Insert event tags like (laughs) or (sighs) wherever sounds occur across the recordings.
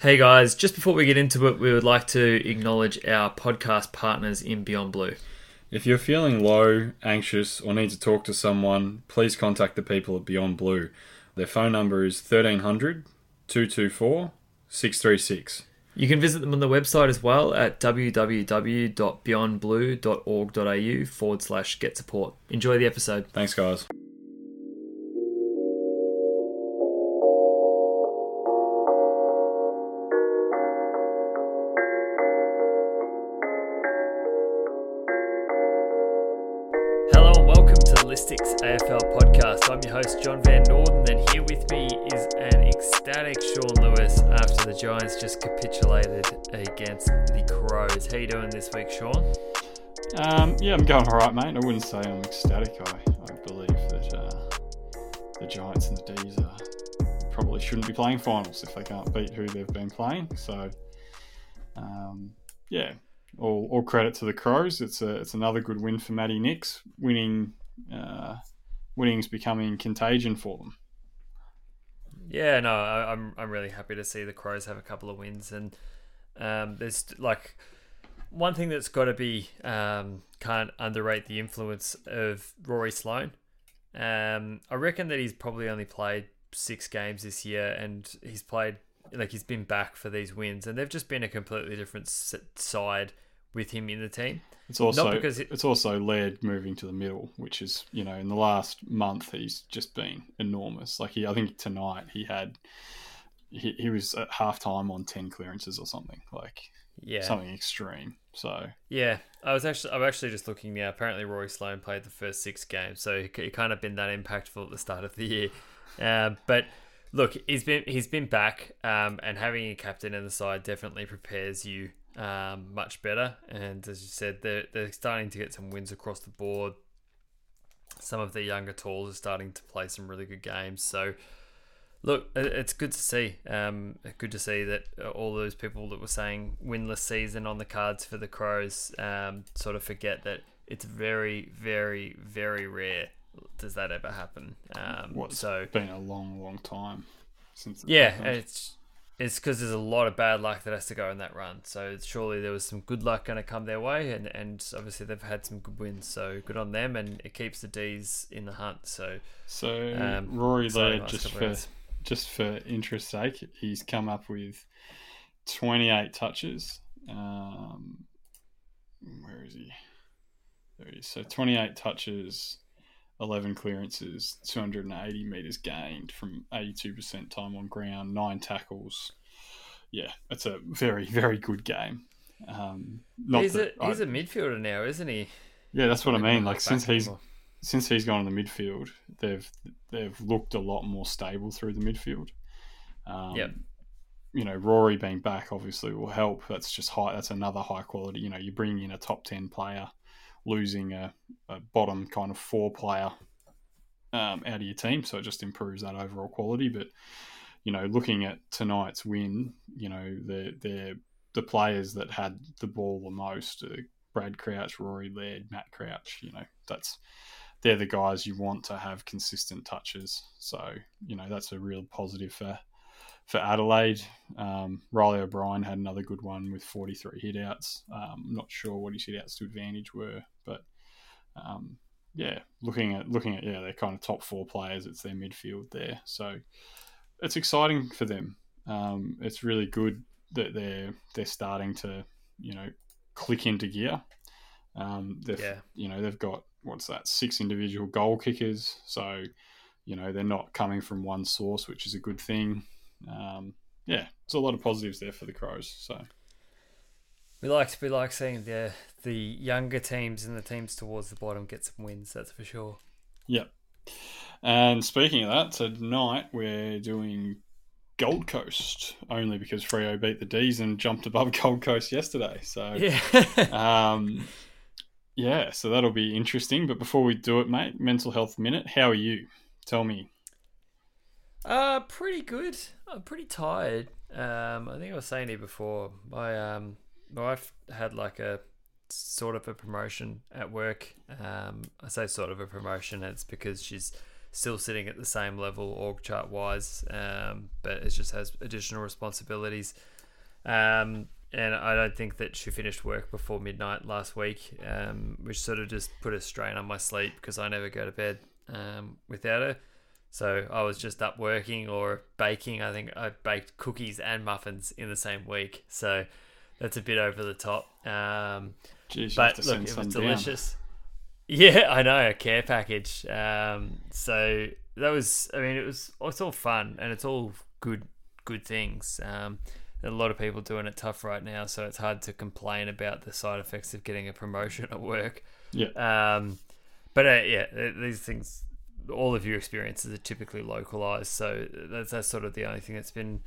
Hey guys, just before we get into it, we would like to acknowledge our podcast partners in Beyond Blue. If you're feeling low, anxious, or need to talk to someone, please contact the people at Beyond Blue. Their phone number is 1300 224 636. You can visit them on the website as well at www.beyondblue.org.au forward slash get support. Enjoy the episode. Thanks, guys. John Van Norden, and here with me is an ecstatic Sean Lewis after the Giants just capitulated against the Crows. How you doing this week, Sean? Um, yeah, I'm going all right, mate. I wouldn't say I'm ecstatic. I, I believe that uh, the Giants and the D's are, probably shouldn't be playing finals if they can't beat who they've been playing. So, um, yeah, all, all credit to the Crows. It's a it's another good win for Matty Nicks. Winning, uh, winning's becoming contagion for them. Yeah, no, I, I'm I'm really happy to see the Crows have a couple of wins, and um, there's like one thing that's got to be um, can't underrate the influence of Rory Sloane. Um, I reckon that he's probably only played six games this year, and he's played like he's been back for these wins, and they've just been a completely different side with him in the team. It's also it- it's also Laird moving to the middle, which is you know in the last month he's just been enormous. Like he, I think tonight he had he, he was at half time on ten clearances or something like Yeah, something extreme. So Yeah, I was actually I'm actually just looking now. Apparently, Rory Sloane played the first six games, so he kind of been that impactful at the start of the year. Um, but look, he's been he's been back, um, and having a captain in the side definitely prepares you um, much better. And as you said, they're they're starting to get some wins across the board. Some of the younger tools are starting to play some really good games. So. Look, it's good to see. Um, good to see that all those people that were saying winless season on the cards for the Crows um, sort of forget that it's very, very, very rare does that ever happen. Um, what's so been a long, long time since. yeah, happened. it's it's because there's a lot of bad luck that has to go in that run. So surely there was some good luck going to come their way, and and obviously they've had some good wins. So good on them, and it keeps the D's in the hunt. So So um, Rory Laird, just for rounds. just for interest sake, he's come up with twenty eight touches. Um, where is he? There he is. So twenty eight touches, eleven clearances, two hundred and eighty meters gained from eighty two percent time on ground, nine tackles. Yeah, it's a very very good game. Um, he's a he's a midfielder now, isn't he? yeah, that's what I mean. Like since he's since he's gone in the midfield, they've they've looked a lot more stable through the midfield. Um, Yep. You know, Rory being back obviously will help. That's just high. That's another high quality. You know, you bring in a top ten player, losing a, a bottom kind of four player um, out of your team, so it just improves that overall quality. But you know, looking at tonight's win, you know, the the the players that had the ball the most, uh, Brad Crouch, Rory Laird, Matt Crouch, you know, that's they're the guys you want to have consistent touches. So, you know, that's a real positive for for Adelaide. Um, Reilly O'Brien had another good one with 43 hitouts. Um, I'm not sure what his hitouts to advantage were, but um, yeah, looking at looking at yeah, they're kind of top four players. It's their midfield there, so it's exciting for them. Um, it's really good that they're they're starting to you know click into gear. Um, they've Yeah. you know they've got what's that six individual goal kickers, so you know they're not coming from one source, which is a good thing. Um, yeah, it's a lot of positives there for the Crows. So We like we like seeing the the younger teams and the teams towards the bottom get some wins. That's for sure. Yep. And speaking of that, tonight we're doing Gold Coast only because Freo beat the D's and jumped above (laughs) Gold Coast yesterday. So Yeah. (laughs) um, yeah, so that'll be interesting. But before we do it, mate, mental health minute. How are you? Tell me. Uh, pretty good. I'm pretty tired. Um, I think I was saying here before. My um, my wife had like a sort of a promotion at work. Um, I say sort of a promotion. It's because she's still sitting at the same level org chart wise, um, but it just has additional responsibilities. Um, and I don't think that she finished work before midnight last week, um, which sort of just put a strain on my sleep because I never go to bed um, without her. So I was just up working or baking. I think I baked cookies and muffins in the same week. So that's a bit over the top. Um, Jeez, but look, it was delicious. Down. (laughs) Yeah, I know a care package. Um, so that was. I mean, it was. It's all fun and it's all good, good things. Um, a lot of people doing it tough right now, so it's hard to complain about the side effects of getting a promotion at work. Yeah. Um, but uh, yeah, these things, all of your experiences are typically localized, so that's that's sort of the only thing that's been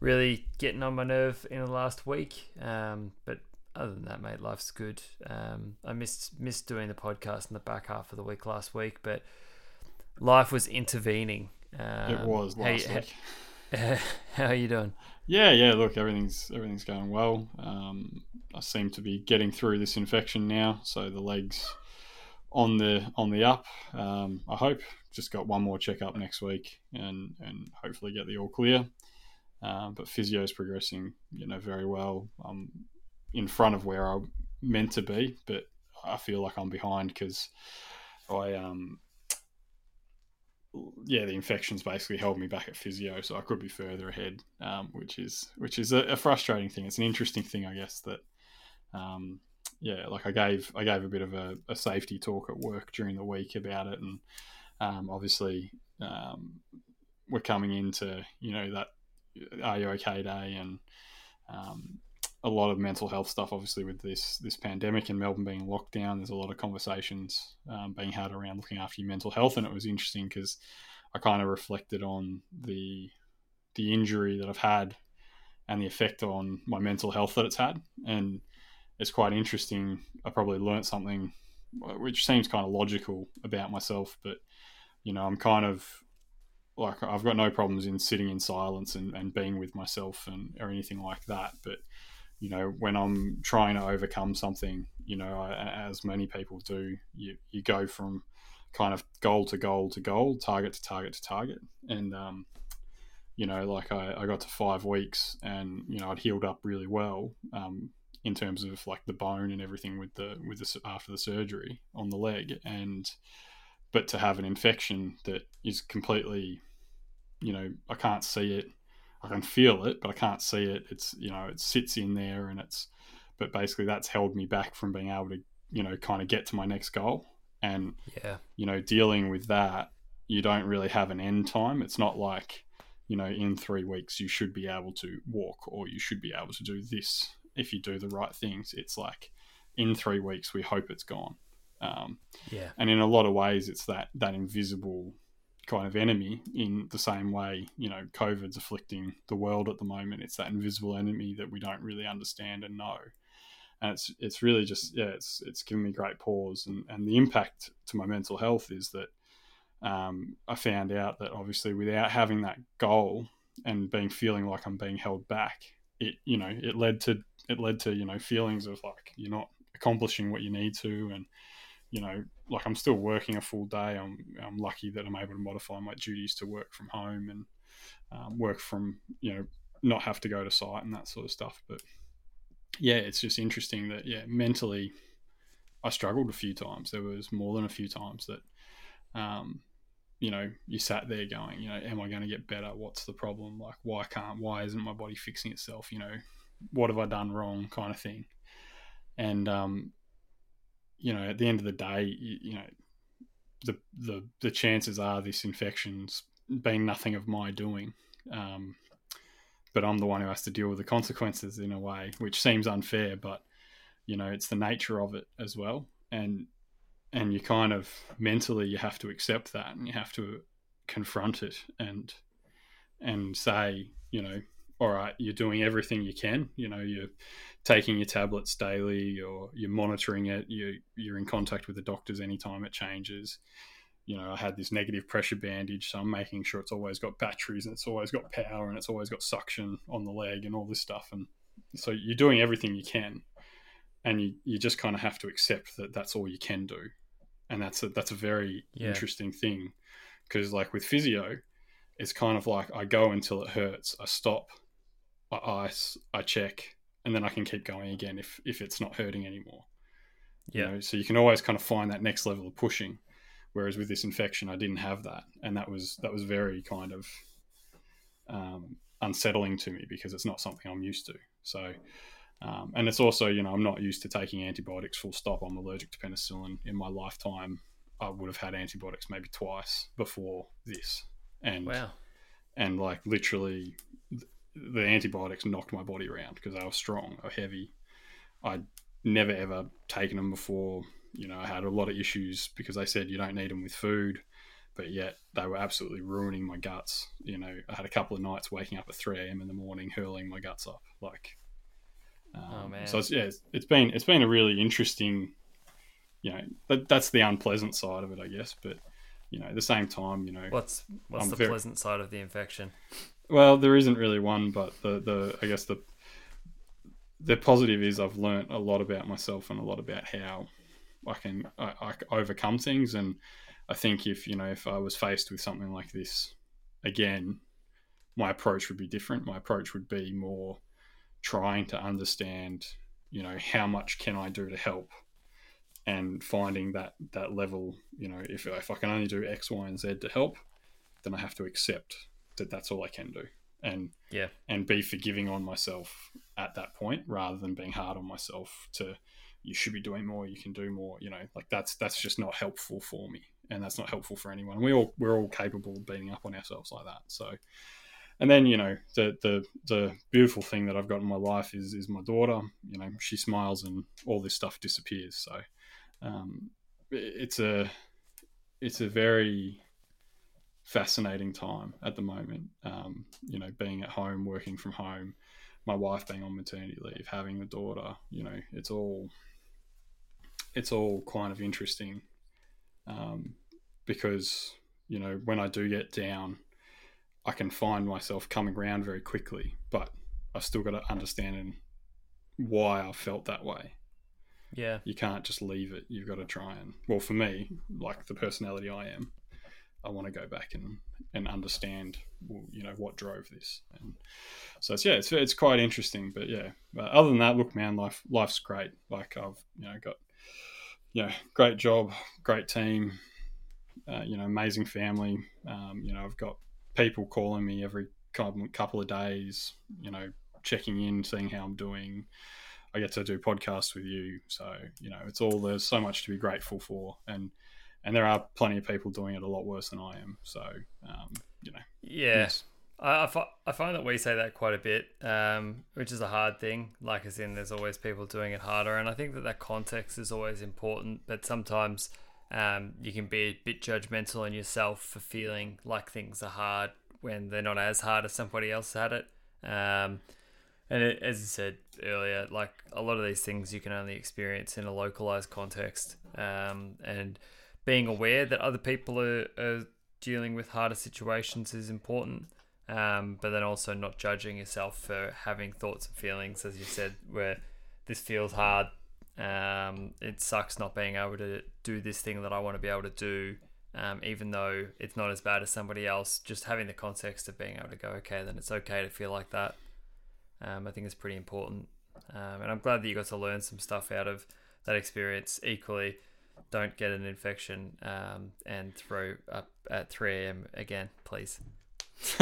really getting on my nerve in the last week. Um, but other than that, mate, life's good. Um, I missed missed doing the podcast in the back half of the week last week, but life was intervening. Um, it was last how, week. (laughs) How are you doing? Yeah, yeah. Look, everything's everything's going well. Um, I seem to be getting through this infection now, so the legs on the on the up. Um, I hope. Just got one more checkup next week, and and hopefully get the all clear. Um, but physio is progressing, you know, very well. I'm in front of where I'm meant to be, but I feel like I'm behind because I um yeah, the infections basically held me back at physio, so I could be further ahead, um, which is which is a, a, frustrating thing. It's an interesting thing, I guess. That um, yeah, like I gave I gave a bit of a, a, safety talk at work during the week about it, and um, obviously um, we're coming into you know that are you okay day and um, a lot of mental health stuff. Obviously, with this this pandemic and Melbourne being locked down, there's a lot of conversations um, being had around looking after your mental health, and it was interesting because I kind of reflected on the the injury that I've had and the effect on my mental health that it's had, and it's quite interesting. I probably learnt something which seems kind of logical about myself, but you know, I'm kind of like I've got no problems in sitting in silence and, and being with myself and or anything like that, but you know, when I'm trying to overcome something, you know, I, as many people do, you, you go from kind of goal to goal to goal, target to target to target. And, um, you know, like I, I got to five weeks and, you know, I'd healed up really well um, in terms of like the bone and everything with the, with the, after the surgery on the leg. And, but to have an infection that is completely, you know, I can't see it I can feel it, but I can't see it. It's you know it sits in there, and it's but basically that's held me back from being able to you know kind of get to my next goal. And yeah, you know dealing with that, you don't really have an end time. It's not like you know in three weeks you should be able to walk or you should be able to do this if you do the right things. It's like in three weeks we hope it's gone. Um, yeah, and in a lot of ways, it's that that invisible kind of enemy in the same way, you know, COVID's afflicting the world at the moment. It's that invisible enemy that we don't really understand and know. And it's it's really just yeah, it's it's given me great pause and, and the impact to my mental health is that um, I found out that obviously without having that goal and being feeling like I'm being held back, it you know, it led to it led to, you know, feelings of like you're not accomplishing what you need to and you know, like I'm still working a full day. I'm I'm lucky that I'm able to modify my duties to work from home and um, work from you know not have to go to site and that sort of stuff. But yeah, it's just interesting that yeah, mentally, I struggled a few times. There was more than a few times that, um, you know, you sat there going, you know, am I going to get better? What's the problem? Like, why can't? Why isn't my body fixing itself? You know, what have I done wrong? Kind of thing. And um, you know, at the end of the day, you, you know, the, the the chances are this infection's been nothing of my doing. Um, but I'm the one who has to deal with the consequences in a way, which seems unfair, but you know, it's the nature of it as well. And and you kind of mentally you have to accept that and you have to confront it and and say, you know, all right, you're doing everything you can. You know, you're taking your tablets daily, or you're monitoring it. You you're in contact with the doctors anytime it changes. You know, I had this negative pressure bandage, so I'm making sure it's always got batteries and it's always got power and it's always got suction on the leg and all this stuff. And so you're doing everything you can, and you you just kind of have to accept that that's all you can do, and that's a that's a very yeah. interesting thing because like with physio, it's kind of like I go until it hurts, I stop, I ice, I check, and then I can keep going again if if it's not hurting anymore. Yeah. You know, so you can always kind of find that next level of pushing. Whereas with this infection, I didn't have that, and that was that was very kind of um, unsettling to me because it's not something I'm used to. So, um, and it's also you know I'm not used to taking antibiotics full stop. I'm allergic to penicillin. In my lifetime, I would have had antibiotics maybe twice before this, and Wow. and like literally the antibiotics knocked my body around because they were strong or heavy. I'd never ever taken them before. You know, I had a lot of issues because they said you don't need them with food, but yet they were absolutely ruining my guts. You know, I had a couple of nights waking up at 3 a.m. in the morning, hurling my guts up. Like, um, Oh, man. So it's, yeah, it's, it's been it's been a really interesting. You know, that, that's the unpleasant side of it, I guess. But you know, at the same time, you know, What's what's I'm the very- pleasant side of the infection? Well, there isn't really one, but the, the I guess the the positive is I've learnt a lot about myself and a lot about how I can I, I overcome things. And I think if you know if I was faced with something like this again, my approach would be different. My approach would be more trying to understand, you know, how much can I do to help, and finding that that level. You know, if if I can only do X, Y, and Z to help, then I have to accept that that's all I can do, and Yeah. and be forgiving on myself at that point rather than being hard on myself to you should be doing more you can do more you know? Like that's that's just not helpful for me and that's not helpful for anyone. We all we're all capable of beating up on ourselves like that so. And then you know the the the beautiful thing that I've got in my life is is my daughter you know? She smiles and all this stuff disappears so um, it's a it's a very fascinating time at the moment. Um, you know, being at home, working from home, my wife being on maternity leave, having a daughter. You know, it's all it's all kind of interesting um, because you know when I do get down, I can find myself coming around very quickly, but I've still got to understand why I felt that way Yeah. you can't just leave it. You've got to try and well, for me, like the personality I am, I want to go back and and understand, you know, what drove this. And so it's yeah, it's it's quite interesting. But yeah, but other than that, look, man, life life's great. Like I've you know got you know great job, great team, uh, you know, amazing family. Um, you know, I've got people calling me every couple of days. You know, checking in, seeing how I'm doing. I get to do podcasts with you. So, you know, it's all there's so much to be grateful for. And and there are plenty of people doing it a lot worse than I am. So, um, you know, Yeah. yes. I, I, fi- I find that we say that quite a bit, um, which is a hard thing. Like, as in, there's always people doing it harder. And I think that that context is always important. But sometimes um, you can be a bit judgmental on yourself for feeling like things are hard when they're not as hard as somebody else had it. Um, and it, as you said earlier, like a lot of these things you can only experience in a localized context. Um, and being aware that other people are, are dealing with harder situations is important. Um, but then also not judging yourself for having thoughts and feelings, as you said, where this feels hard. Um, it sucks not being able to do this thing that I want to be able to do, um, even though it's not as bad as somebody else. Just having the context of being able to go, okay, then it's okay to feel like that. Um, I think is pretty important. Um, and I'm glad that you got to learn some stuff out of that experience. Equally, don't get an infection um, and throw up at 3 a.m. again, please. (laughs)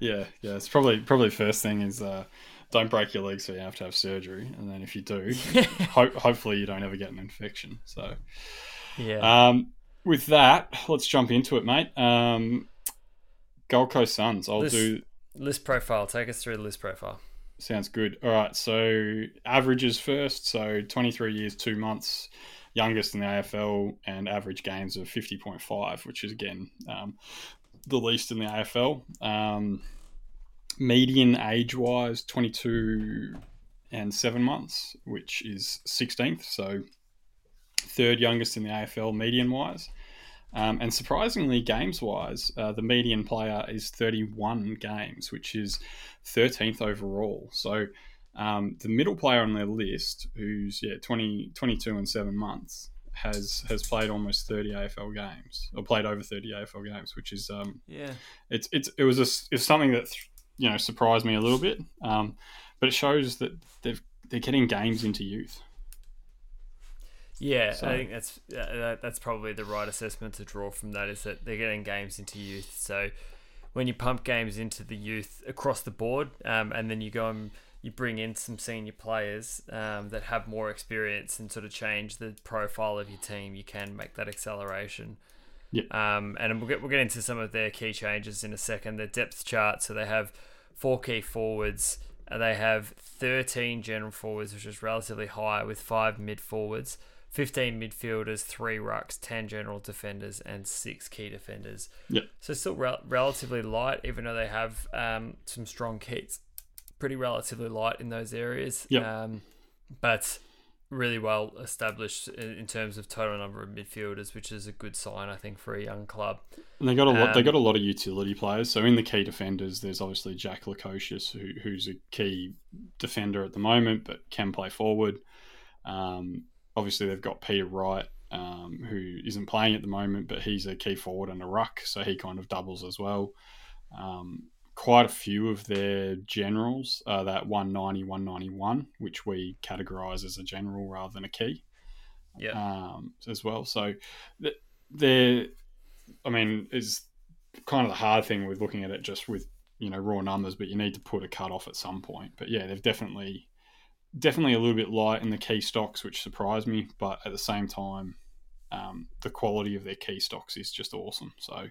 yeah, yeah. It's probably probably first thing is uh, don't break your leg so you have to have surgery, and then if you do, (laughs) ho- hopefully you don't ever get an infection. So, Yeah. um, with that, let's jump into it, mate. Um, Gold Coast Suns. I'll This- do. list profile. Take us through the list profile. Sounds good. All right. So averages first. So 23 years, two months, youngest in the AFL, and average games of 50.5, which is again um, the least in the AFL. Um, median age wise, 22 and seven months, which is 16th. So third youngest in the AFL, median wise. Um, and surprisingly, games wise, uh, the median player is 31 games, which is 13th overall. So um, the middle player on their list, who's yeah 20, 22 and seven months, has has played almost 30 AFL games or played over 30 AFL games, which is um yeah, it's it's it was a, it's something that you know surprised me a little bit, um, but it shows that they've they're getting games into youth. Yeah, so. I think that's uh, that's probably the right assessment to draw from that is that they're getting games into youth. So when you pump games into the youth across the board, um, and then you go and you bring in some senior players um, that have more experience and sort of change the profile of your team, you can make that acceleration. Yeah. Um, and we'll get we'll get into some of their key changes in a second. Their depth chart, so they have four key forwards. Uh, they have 13 general forwards, which is relatively high, with five mid forwards, 15 midfielders, three rucks, 10 general defenders, and six key defenders. Yeah. So still re- relatively light, even though they have um, some strong keys. Pretty relatively light in those areas. Yeah. Um, but really well established in, terms of total number of midfielders, which is a good sign, I think, for a young club. And they got a lot. Um, they got a lot of utility players. So in the key defenders, there's obviously Jack Lukosius, who, who's a key defender at the moment, but can play forward. Um, obviously, they've got Peter Wright, um, who isn't playing at the moment, but he's a key forward and a ruck, so he kind of doubles as well. Um, quite a few of their generals are that 190, 191, which we categorize as a general rather than a key. Yeah. Um, as well. So they're, I mean, is kind of the hard thing with looking at it just with, you know, raw numbers, but you need to put a cut off at some point. But yeah, they've definitely, definitely a little bit light in the key stocks, which surprised me. But at the same time, um, the quality of their key stocks is just awesome. So,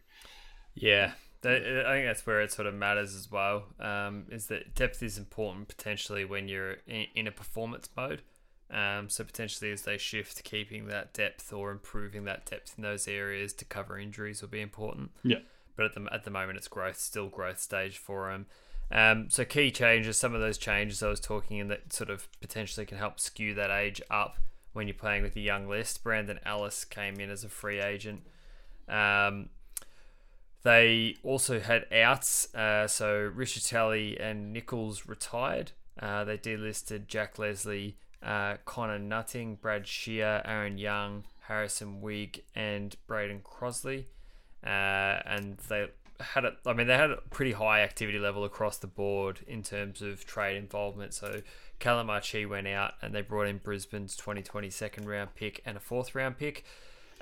yeah, I think that's where it sort of matters as well. Um, is that depth is important potentially when you're in, in a performance mode. Um, so potentially as they shift, keeping that depth or improving that depth in those areas to cover injuries will be important. Yeah. But at the at the moment, it's growth, still growth stage for them. Um, so key changes, some of those changes I was talking in that sort of potentially can help skew that age up when you're playing with a young list. Brandon Ellis came in as a free agent. Um, they also had outs, uh, so Rischitelli and Nichols retired. Uh, they delisted Jack Leslie, uh, Connor Nutting, Brad Scheer, Aaron Young, Harrison Wigg, and Brayden Crossley. Uh, and they had a, I mean, they had a pretty high activity level across the board in terms of trade involvement. So Callum Archie went out, and they brought in Brisbane's 2020 second round pick and a fourth round pick,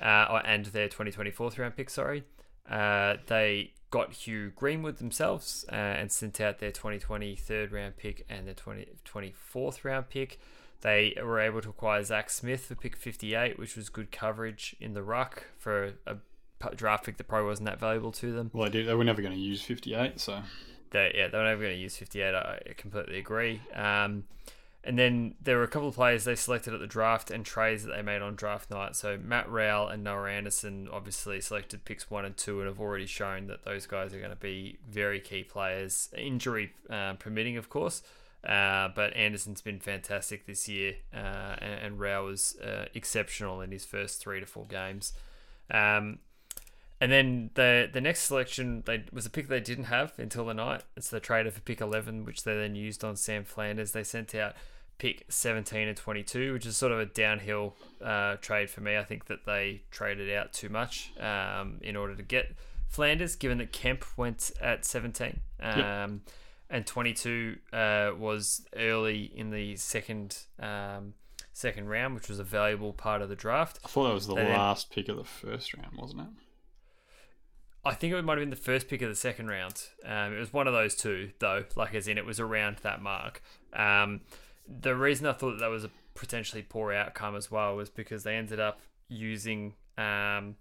uh, and their 2020 fourth round pick. Sorry. Uh, they got Hugh Greenwood themselves uh, and sent out their 2020 third round pick and their 2024 24th round pick. They were able to acquire Zach Smith for pick 58, which was good coverage in the ruck for a draft pick that probably wasn't that valuable to them. Well, they did. They were never going to use 58, so. They, yeah, they were never going to use 58. I completely agree. Um, and then there were a couple of players they selected at the draft and trades that they made on draft night. So Matt Rowell and Noah Anderson obviously selected picks one and two and have already shown that those guys are going to be very key players, injury uh, permitting, of course. Uh, but Anderson's been fantastic this year, uh, and, and was uh, exceptional in his first three to four games. Um, and then the the next selection they was a pick they didn't have until the night. It's the trader for pick eleven, which they then used on Sam Flanders. They sent out pick 17 and 22, which is sort of a downhill uh, trade for me. I think that they traded out too much um, in order to get Flanders, given that Kemp went at 17. Um, yep. And 22 uh, was early in the second um, second round, which was a valuable part of the draft. I thought that was the they last then, pick of the first round, wasn't it? I think it might have been the first pick of the second round. Um, it was one of those two, though. Like as in, it was around that mark. The reason I thought that, that was a potentially poor outcome as well was because they ended up using um,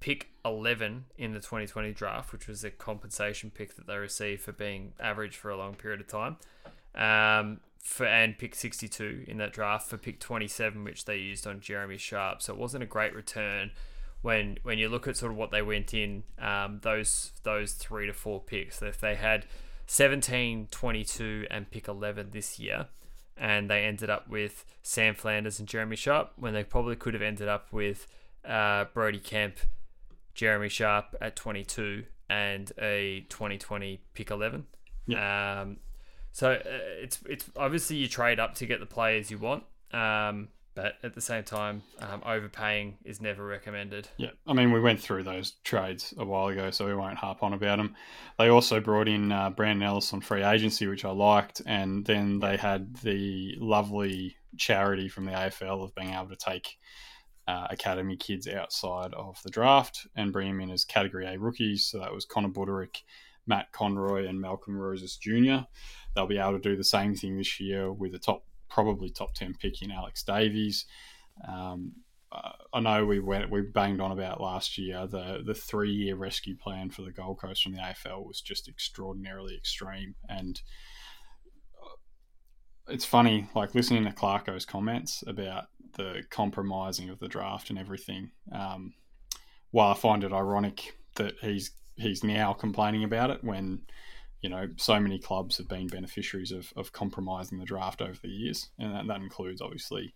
pick 11 in the 2020 draft, which was a compensation pick that they received for being average for a long period of time. Um, for and pick 62 in that draft for pick 27, which they used on Jeremy Sharp. So it wasn't a great return when when you look at sort of what they went in um, those those three to four picks. If they had 17, 22, and pick 11 this year, and they ended up with Sam Flanders and Jeremy Sharp when they probably could have ended up with uh, Brodie Kemp, Jeremy Sharp at 22, and a 2020 pick 11. Yeah. Um, so uh, it's it's obviously you trade up to get the players you want. Um, but at the same time, um, overpaying is never recommended. Yeah, I mean, we went through those trades a while ago, so we won't harp on about them. They also brought in uh, Brandon Ellis on free agency, which I liked, and then they had the lovely charity from the AFL of being able to take uh, academy kids outside of the draft and bring them in as Category A rookies. So that was Connor Budarick, Matt Conroy, and Malcolm Rosas Jr. They'll be able to do the same thing this year with the top probably top 10 pick in Alex Davies. Um, I know we went we banged on about last year the the three year rescue plan for the Gold Coast from the AFL was just extraordinarily extreme and uh, it's funny like listening to Clarko's comments about the compromising of the draft and everything. Um, while I find it ironic that he's he's now complaining about it when you know, so many clubs have been beneficiaries of, of compromising the draft over the years, and that, that includes obviously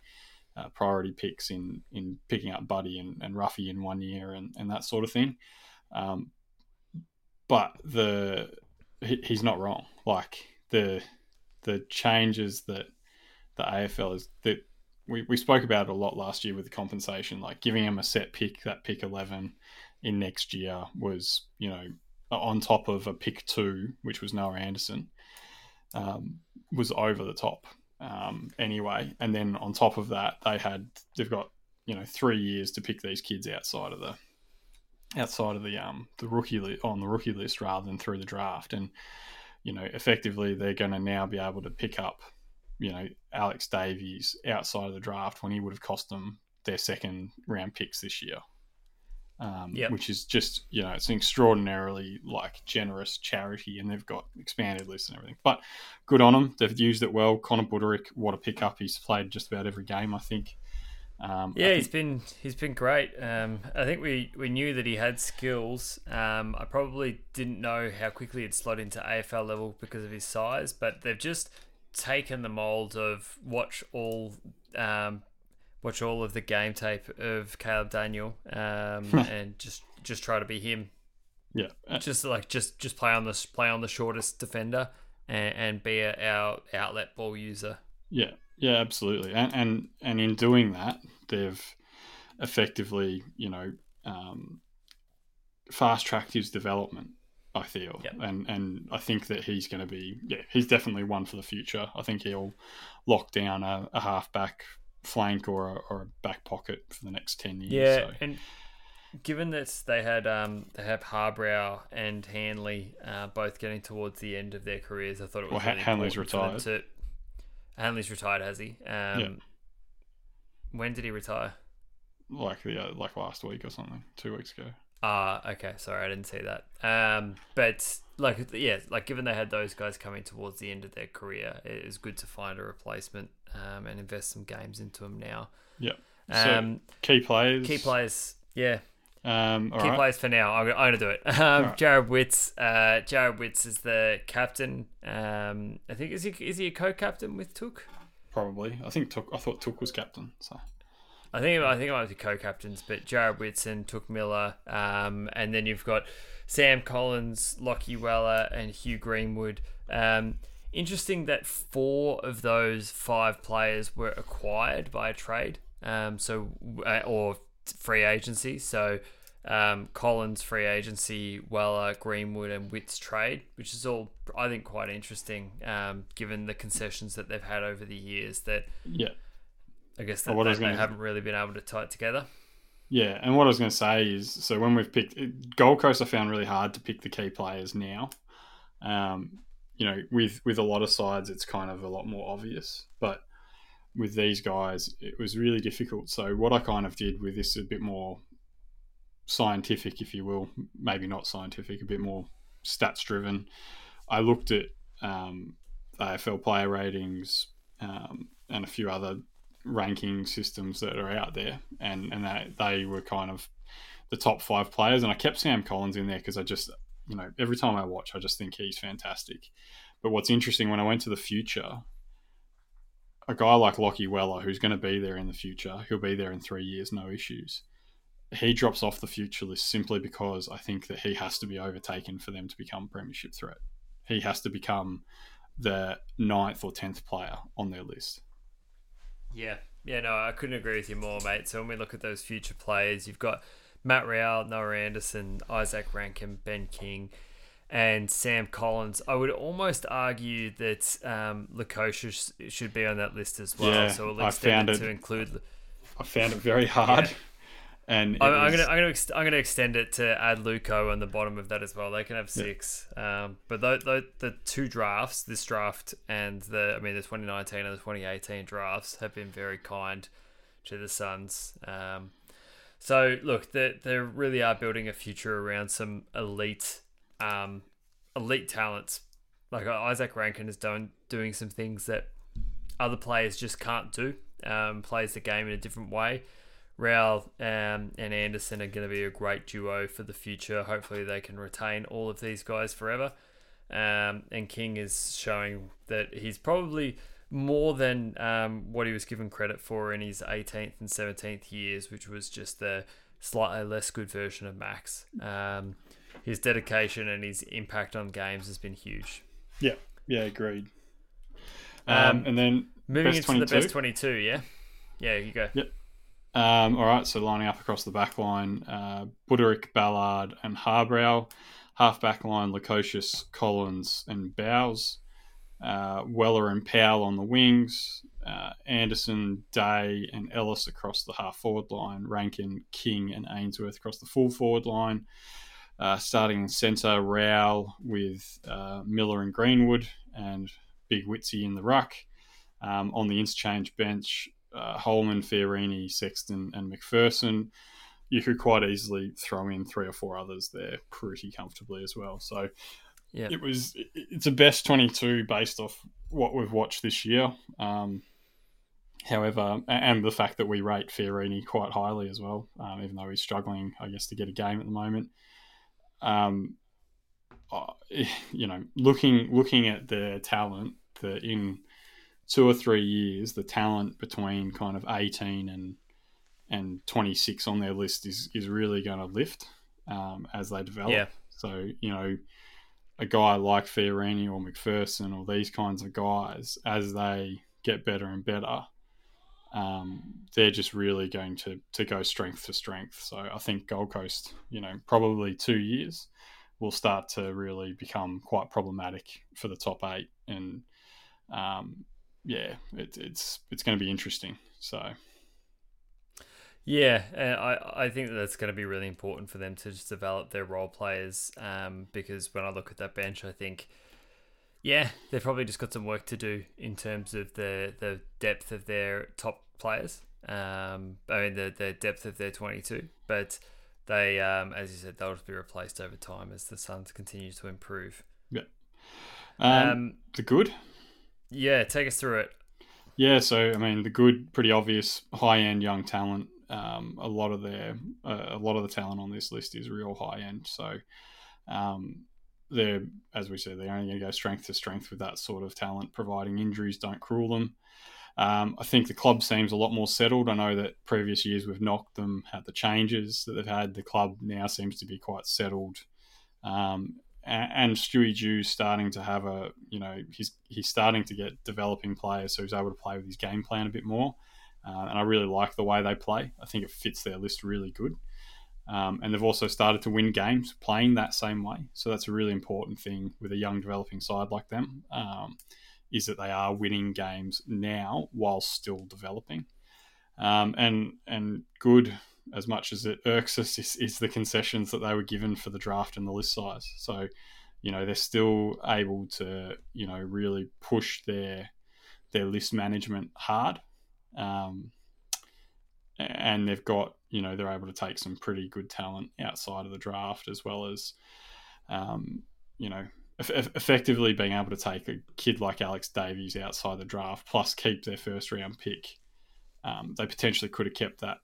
uh, priority picks in in picking up Buddy and, and Roughy in one year and, and that sort of thing. Um, but the he, he's not wrong. Like the the changes that the AFL is that we, we spoke about it a lot last year with the compensation, like giving him a set pick, that pick eleven in next year was, you know, on top of a pick two, which was Noah Anderson, um, was over the top um, anyway. And then on top of that, they had they've got you know three years to pick these kids outside of the outside of the um the rookie li- on the rookie list rather than through the draft. And you know effectively they're going to now be able to pick up you know Alex Davies outside of the draft when he would have cost them their second round picks this year um, yep. which is just you know it's an extraordinarily like generous charity, and they've got expanded lists and everything. But good on them; they've used it well. Connor Budarick, what a pickup! He's played just about every game, I think. Um, yeah, I think... he's been he's been great. Um, I think we, we knew that he had skills. Um, I probably didn't know how quickly he'd slot into AFL level because of his size, but they've just taken the mold of watch all um, watch all of the game tape of Caleb Daniel um, (laughs) and just just try to be him. Yeah, uh, just like just just play on the play on the shortest defender and, and be a, our outlet ball user. Yeah, yeah, absolutely. And and and in doing that, they've effectively, you know, um, fast tracked his development. I feel, yep. and and I think that he's going to be, yeah, he's definitely one for the future. I think he'll lock down a, a halfback flank or a, or a back pocket for the next 10 years. Yeah, so. and given that they had um, they have Harbrow and Hanley uh, both getting towards the end of their careers, I thought it was well, really Hanley's retired. To, Hanley's retired, has he? Um, yeah. When did he retire? Like the uh, like last week or something, two weeks ago. Ah, uh, okay. Sorry, I didn't see that. Um, but like, yeah, like given they had those guys coming towards the end of their career, it is good to find a replacement um, and invest some games into them now. Yeah. Um, so key players. Key players. Yeah. Um, key right. players for now. I'm, I'm going to do it. (laughs) Um, right. Jarrod Witts. Uh, Jarrod Witts is the captain. Um, I think is he is he a co-captain with Touk? Probably. I think Touk. I thought Touk was captain. So. I think I think it might be co-captains, but Jarrod Witts Touk Miller, um, and then you've got Sam Collins, Lachie Weller, and Hugh Greenwood. Um, Interesting that four of those five players were acquired by a trade, um, so uh, or free agency. So um, Collins free agency, Weller, Greenwood, and Witts trade, which is all I think quite interesting, um, given the concessions that they've had over the years. That yeah, I guess that, they, they haven't really been able to tie it together. Yeah, and what I was going to say is, so when we've picked Gold Coast, I found really hard to pick the key players now. Um, you know, with with a lot of sides, it's kind of a lot more obvious. But with these guys, it was really difficult. So what I kind of did with this a bit more scientific, if you will, maybe not scientific, a bit more stats driven. I looked at um, AFL player ratings um, and a few other ranking systems that are out there, and and they, they were kind of the top five players. And I kept Sam Collins in there because I just you know, every time I watch, I just think he's fantastic. But what's interesting when I went to the future, a guy like Lachie Weller, who's going to be there in the future, he'll be there in three years, no issues. He drops off the future list simply because I think that he has to be overtaken for them to become premiership threat. He has to become the ninth or tenth player on their list. Yeah, Yeah, no, I couldn't agree with you more, mate. So when we look at those future players, you've got Matt Rowell, Noah Anderson, Izak Rankine, Ben King, and Sam Collins. I would almost argue that um, Lukosius should be on that list as well. Yeah, so we'll I extend found it- to include. I found it very hard, Yeah. And I'm, I'm gonna I'm gonna ex- I'm gonna extend it to add Luco on the bottom of that as well. They can have six. Um, but the, the the two drafts, this draft and the I mean the 2019 and the 2018 drafts have been very kind to the Suns. Um, so look, they they really are building a future around some elite um, elite talents. Like uh, Izak Rankine is doing doing some things that other players just can't do. Um, plays the game in a different way. Rowell um, and Anderson are going to be a great duo for the future. Hopefully, they can retain all of these guys forever. Um, and King is showing that he's probably more than um, what he was given credit for in his 18th and 17th years, which was just the slightly less good version of Max. Um, his dedication and his impact on games has been huge. yeah, yeah, agreed. Um, Um, and then Moving into 22? the best 22, yeah? Yeah, you go. Um, all right, so lining up across the back line, uh, Budarick, Ballard, and Harbrow. Half back line, Lukosius, Collins, and Bowes. Uh, Weller and Powell on the wings. Uh, Anderson, Day, and Ellis across the half forward line. Rankine, King, and Ainsworth across the full forward line. Uh, starting in centre, Rowell with uh, Miller and Greenwood, and Big Witsy in the ruck. Um, on the interchange bench, uh, Holman, Fiorini, Sexton, and McPherson. You could quite easily throw in three or four others there pretty comfortably as well. So Yeah. it was it's a best twenty two based off what we've watched this year. Um, however, and the fact that we rate Fiorini quite highly as well, um, even though he's struggling, I guess, to get a game at the moment. Um, (laughs) you know, looking looking at their talent, the in two or three years, the talent between kind of 18 and and 26 on their list is is really going to lift um, as they develop. Yeah. So you know, a guy like Fiorini or McPherson or these kinds of guys, as they get better and better, um, they're just really going to to go strength to strength. So I think Gold Coast, you know, probably two years will start to really become quite problematic for the top eight and. Um, yeah, it, it's it's going to be interesting. So Yeah, I I think that's going to be really important for them to just develop their role players. Um, because when I look at that bench, I think, yeah, they've probably just got some work to do in terms of the the depth of their top players. Um, I mean the the depth of their twenty two, but they, um, as you said, they'll just be replaced over time as the Suns continue to improve. um, Um, the good, yeah, take us through it. yeah. So I mean, the good, pretty obvious, high end young talent. Um, a lot of their uh, a lot of the talent on this list is real high end. So um, they're as we said, they're only going to go strength to strength with that sort of talent, providing injuries don't cruel them. Um, I think the club seems a lot more settled. I know that previous years we've knocked them at the changes that they've had. The club now seems to be quite settled. Um, and, Stewie Dew's starting to have a, you know, he's he's starting to get developing players, so he's able to play with his game plan a bit more. Uh, and I really like the way they play. I think it fits their list really good. Um, and they've also started to win games playing that same way. So that's a really important thing with a young developing side like them, um, is that they are winning games now while still developing. Um, and and good as much as it irks us is, is the concessions that they were given for the draft and the list size. So, you know, they're still able to, you know, really push their their list management hard. Um, and they've got, you know, they're able to take some pretty good talent outside of the draft as well as, um, you know, eff- effectively being able to take a kid like Alex Davies outside the draft plus keep their first round pick. Um, they potentially could have kept that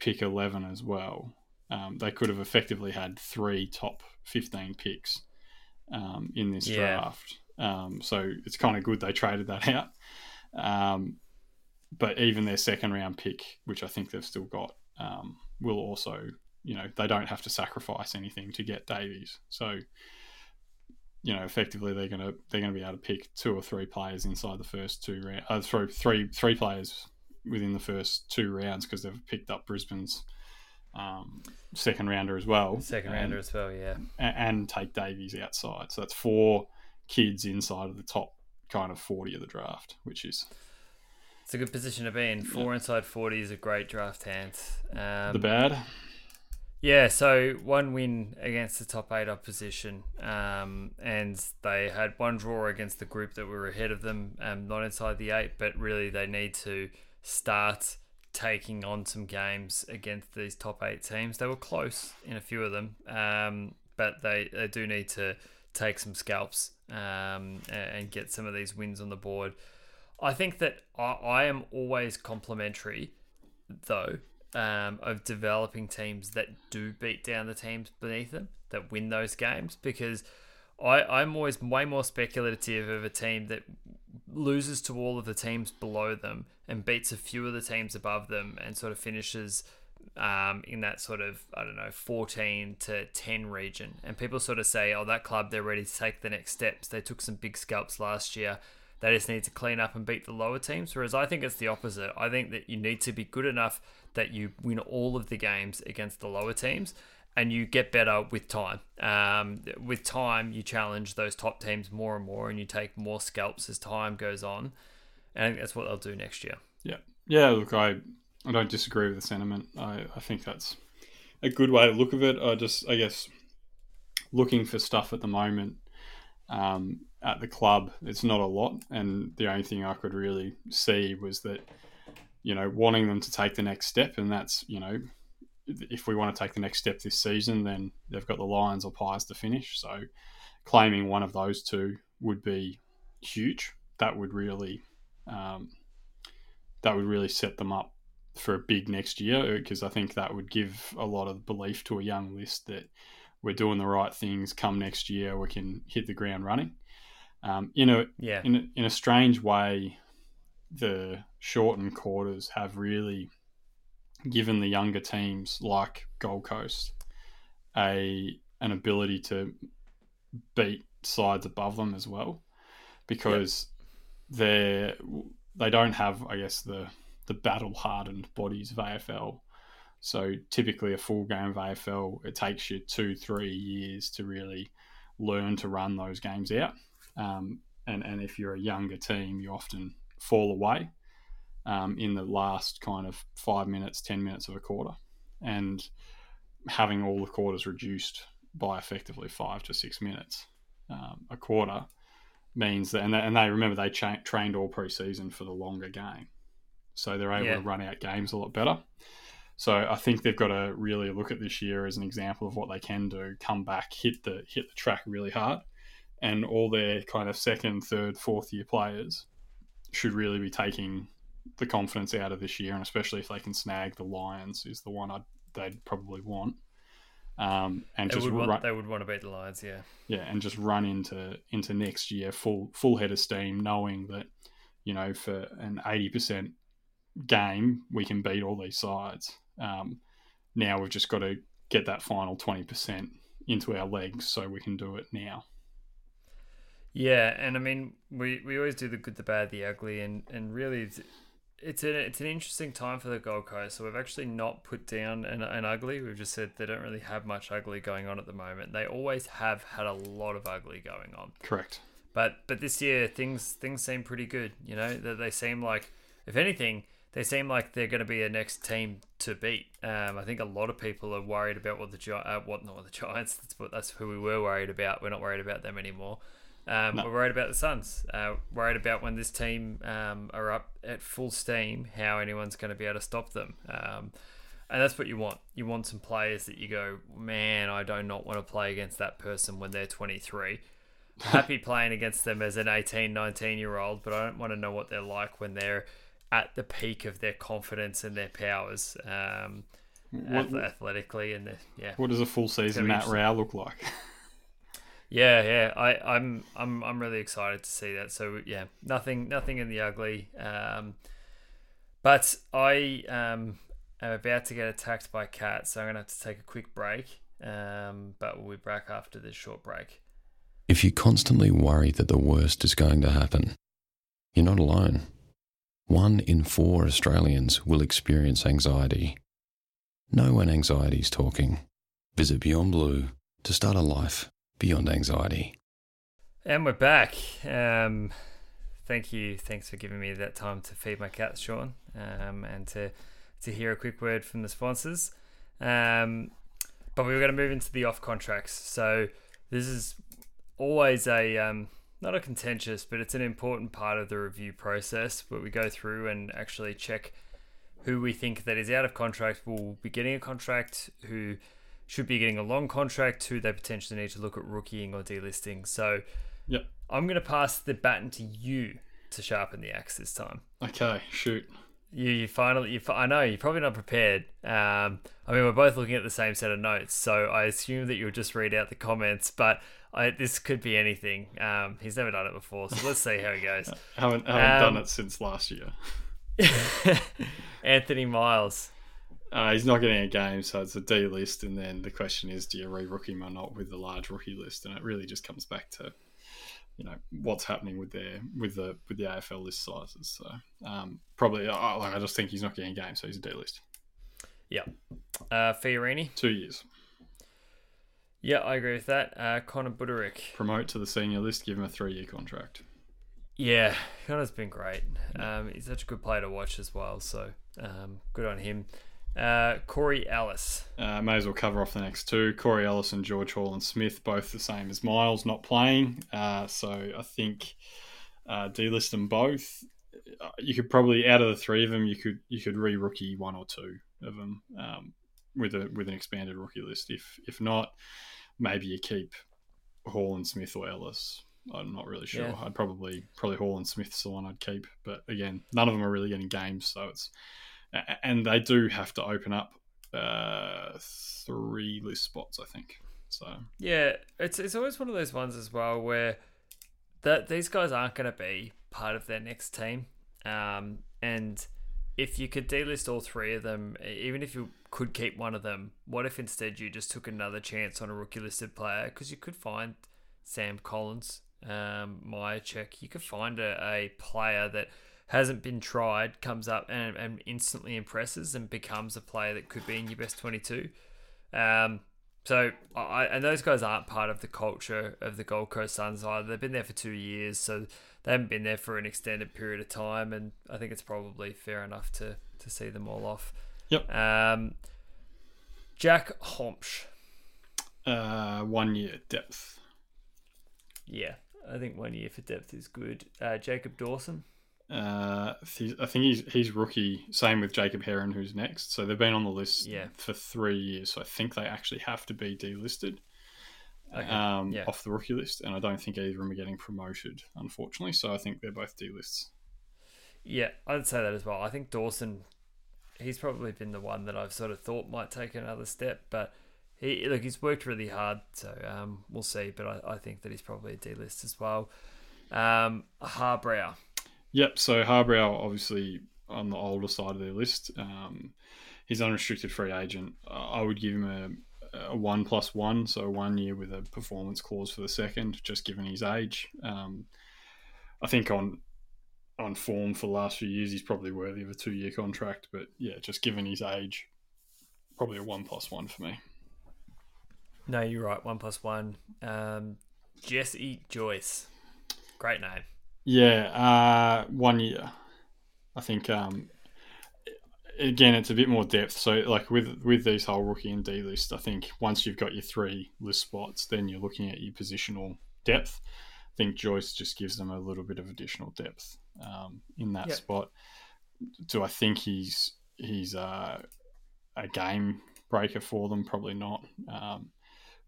pick 11 as well. Um, they could have effectively had three top 15 picks um, in this Yeah. draft. Um, so it's kind of good they traded that out. Um, but even their second round pick, which I think they've still got, um, will also, you know, they don't have to sacrifice anything to get Davies. So, you know, effectively they're gonna they're gonna be able to pick two or three players inside the first two round, uh, three, three, three players within the first two rounds because they've picked up Brisbane's um, second rounder as well. Second rounder as well, yeah. And, and take Davies outside. So that's four kids inside of the top kind of 40 of the draft, which is. It's a good position to be in. Four yeah. inside 40 is a great draft hand. Um, the bad? Yeah, so one win against the top eight opposition, um, and they had one draw against the group that were ahead of them, um, not inside the eight, but really they need to start taking on some games against these top eight teams. They were close in a few of them, um, but they, they do need to take some scalps um, and get some of these wins on the board. I think that I, I am always complimentary, though, um, of developing teams that do beat down the teams beneath them, that win those games, because I, I'm always way more speculative of a team that loses to all of the teams below them and beats a few of the teams above them and sort of finishes um, in that sort of I don't know 14 to 10 region. And people sort of say, "Oh, that club they're ready to take the next steps. They took some big scalps last year. They just need to clean up and beat the lower teams." Whereas I think it's the opposite. I think that you need to be good enough that you win all of the games against the lower teams. And you get better with time. Um, with time, you challenge those top teams more and more, and you take more scalps as time goes on. And I think that's what they'll do next year. Yeah, yeah. Look, I I don't disagree with the sentiment. I, I think that's a good way to look at it. I just, I guess, looking for stuff at the moment um, at the club, it's not a lot. And the only thing I could really see was that, you know, wanting them to take the next step. And that's, you know, if we want to take the next step this season, then they've got the Lions or Pies to finish. So claiming one of those two would be huge. That would really, um, that would really set them up for a big next year because I think that would give a lot of belief to a young list that we're doing the right things. Come next year, we can hit the ground running. Um, in a yeah. in a, in a strange way, the shortened quarters have really given the younger teams like Gold Coast a an ability to beat sides above them as well because yep. they're they don't have I guess the the battle hardened bodies of AFL. So typically, a full game of AFL, it takes you two, three years to really learn to run those games out. Um, and, and if you're a younger team, you often fall away um, in the last kind of five minutes, 10 minutes of a quarter. And having all the quarters reduced by effectively five to six minutes um, a quarter means that, and they, and they remember they cha- trained all preseason for the longer game so they're able yeah. to run out games a lot better. So I think they've got to really look at this year as an example of what they can do. Come back, hit the hit the track really hard, and all their kind of second, third, fourth year players should really be taking the confidence out of this year, and especially if they can snag the Lions, is the one I'd, they'd probably want. Um, and they just would want, run, they would want to beat the Lions, yeah, yeah, and just run into into next year full full head of steam, knowing that you know for an eighty percent game, we can beat all these sides. Um, now we've just got to get that final 20% into our legs so we can do it now. Yeah, and I mean, we, we always do the good, the bad, the ugly, and, and really it's, it's, a, it's an interesting time for the Gold Coast. So we've actually not put down an, an ugly. We've just said they don't really have much ugly going on at the moment. They always have had a lot of ugly going on. Correct. But but this year things things seem pretty good. You know, that they seem like, if anything, they seem like they're going to be a next team to beat. Um, I think a lot of people are worried about what the Gi- uh, what not the Giants. (laughs) That's what that's who we were worried about. We're not worried about them anymore. Um, no. We're worried about the Suns. Uh, worried about when this team um, are up at full steam, how anyone's going to be able to stop them. Um, and that's what you want. You want some players that you go, man, I do not want to play against that person when they're 23. (laughs) Happy playing against them as an 18, 19 year old, but I don't want to know what they're like when they're at the peak of their confidence and their powers um, what, athletically and the, yeah. What does a full season Matt Rowell look like? (laughs) yeah, yeah, I, I'm I'm I'm really excited to see that. So yeah, nothing nothing in the ugly. Um, but I um, am about to get attacked by cats, so I'm gonna have to take a quick break. Um, but we'll be back after this short break. If you constantly worry that the worst is going to happen, you're not alone. one in four Australians will experience anxiety. Know when anxiety is talking. Visit Beyond Blue to start a life beyond anxiety. And we're back. Um, thank you. Thanks for giving me that time to feed my cats, Sean, um, and to to hear a quick word from the sponsors. Um, but we were going to move into the off contracts. So this is always a um, not a contentious, but it's an important part of the review process where we go through and actually check who we think that is out of contract will be getting a contract, who should be getting a long contract, who they potentially need to look at rookieing or delisting. So Yep. I'm going to pass the baton to you to sharpen the axe this time. Okay, shoot. You, you finally, you, I know you're probably not prepared. Um, I mean, we're both looking at the same set of notes, so I assume that you'll just read out the comments. But I, this could be anything. Um, he's never done it before, so let's see how he goes. (laughs) haven't haven't Um, done it since last year. (laughs) (laughs) Anthony Miles. Uh, he's not getting a game, so it's a D list, and then the question is, do you re-rookie him or not with the large rookie list? And it really just comes back to, you know, what's happening with their with the with the AFL list sizes. So um, probably, I, like, I just think he's not getting a game, so he's a D list. Yeah. Uh, Fiorini. Two years. Yeah, I agree with that. Uh, Connor Budarick. Promote to the senior list, give him a three-year contract. Yeah, Connor's been great. Um, he's such a good player to watch as well, so um, good on him. Uh, Corey Ellis. Uh, may as well cover off the next two. Corey Ellis and George Horlin-Smith, both the same as Miles, not playing. Uh, so I think uh, delist them both. Uh, You could probably out of the three of them, you could you could re rookie one or two of them um, with a with an expanded rookie list. If if not, maybe you keep Horlin-Smith or Ellis. I'm not really sure. Yeah. I'd probably probably Horlin-Smith's the one I'd keep. But again, none of them are really getting games, so it's and they do have to open up uh, three list spots, I think. So Yeah, it's it's always one of those ones as well where that these guys aren't going to be part of their next team, um, and if you could delist all three of them, even if you could keep one of them, what if instead you just took another chance on a rookie listed player? Because you could find Sam Collins, um, Check. You could find a, a player that hasn't been tried, comes up and, and instantly impresses and becomes a player that could be in your best 22. Um, so, I, and those guys aren't part of the culture of the Gold Coast Suns either. They've been there for two years, so they haven't been there for an extended period of time, and I think it's probably fair enough to, to see them all off. Yep. Um, Jack Hombsch. uh, one year depth. Yeah, I think one year for depth is good. Uh, Jacob Dawson. Uh, I think he's he's rookie. Same with Jacob Heron, who's next. So they've been on the list Yeah. for three years. So I think they actually have to be delisted Okay, um, yeah. off the rookie list. And I don't think either of them are getting promoted, unfortunately. So I think they're both delists. Yeah, I'd say that as well. I think Dawson, he's probably been the one that I've sort of thought might take another step, but he look he's worked really hard, so um, we'll see. But I, I think that he's probably a D list as well. Um, Harbrow, Yep. So Harbrow, obviously on the older side of their list, um, he's unrestricted free agent. Uh, I would give him a, a one plus one, so one year with a performance clause for the second, just given his age. Um, I think on on form for the last few years, he's probably worthy of a two year contract. But yeah, just given his age, probably a one plus one for me. no, you're right, one plus one. Um, Jesse Joyce, great name. Yeah, uh, one year. I think um, again it's a bit more depth. So like with with these whole rookie and D list, I think once you've got your three list spots, then you're looking at your positional depth. I think Joyce just gives them a little bit of additional depth um, in that Yep. spot. Do I think he's he's uh, a game breaker for them? Probably not. Um,